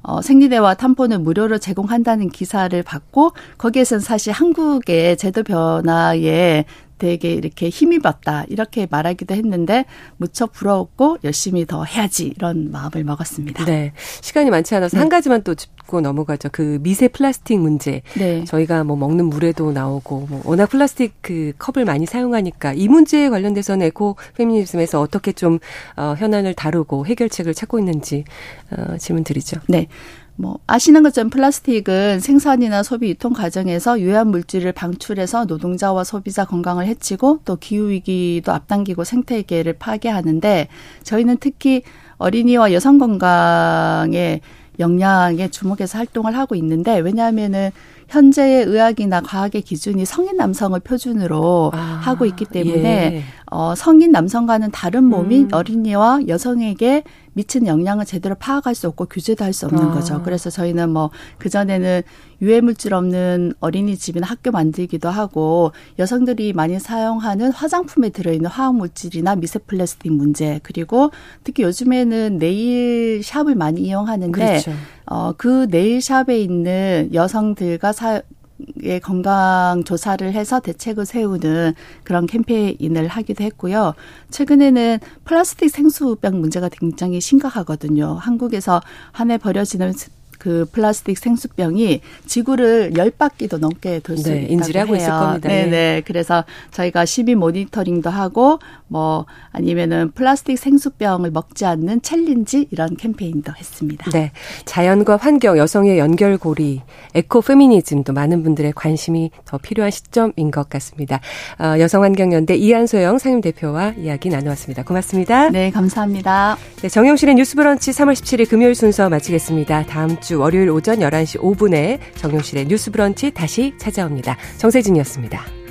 어, 생리대와 탐폰을 무료로 제공한다는 기사를 받고 거기에서는 사실 한국의 제도 변화에 되게 이렇게 힘입었다 이렇게 말하기도 했는데 무척 부러웠고 열심히 더 해야지 이런 마음을 먹었습니다. 네. 시간이 많지 않아서 네. 한 가지만 또 짚고 넘어가죠. 그 미세 플라스틱 문제. 네. 저희가 뭐 먹는 물에도 나오고 뭐 워낙 플라스틱 그 컵을 많이 사용하니까 이 문제에 관련돼서는 에코 페미니즘에서 어떻게 좀 어, 현안을 다루고 해결책을 찾고 있는지 어, 질문 드리죠. 네. 뭐 아시는 것처럼 플라스틱은 생산이나 소비 유통 과정에서 유해한 물질을 방출해서 노동자와 소비자 건강을 해치고 또 기후 위기도 앞당기고 생태계를 파괴하는데 저희는 특히 어린이와 여성 건강에 영향에 주목해서 활동을 하고 있는데 왜냐하면은 현재의 의학이나 과학의 기준이 성인 남성을 표준으로 아, 하고 있기 때문에 예. 어, 성인 남성과는 다른 몸이 음. 어린이와 여성에게 미치는 영향을 제대로 파악할 수 없고 규제도 할 수 없는 아. 거죠. 그래서 저희는 뭐 그전에는 유해 물질 없는 어린이집이나 학교 만들기도 하고 여성들이 많이 사용하는 화장품에 들어있는 화학 물질이나 미세 플라스틱 문제 그리고 특히 요즘에는 네일 샵을 많이 이용하는데 그렇죠. 어, 그 네일샵에 있는 여성들과 사, 의 건강 조사를 해서 대책을 세우는 그런 캠페인을 하기도 했고요. 최근에는 플라스틱 생수병 문제가 굉장히 심각하거든요. 한국에서 한 해 버려지는 그 플라스틱 생수병이 지구를 열 바퀴도 넘게 돌수 네, 있다고 인지를 하고 해요. 있을 겁니다. 네, 네. 네. 그래서 저희가 시민 모니터링도 하고 뭐 아니면은 플라스틱 생수병을 먹지 않는 챌린지 이런 캠페인도 했습니다. 네. 자연과 환경, 여성의 연결고리, 에코 페미니즘도 많은 분들의 관심이 더 필요한 시점인 것 같습니다. 어, 여성환경연대 이한소영 상임대표와 이야기 나누었습니다. 고맙습니다. 네, 감사합니다. 네, 정용실의 뉴스 브런치 3월 17일 금요일 순서 마치겠습니다. 다음 주 월요일 오전 11시 5분에 정용실의 뉴스 브런치 다시 찾아옵니다. 정세진이었습니다.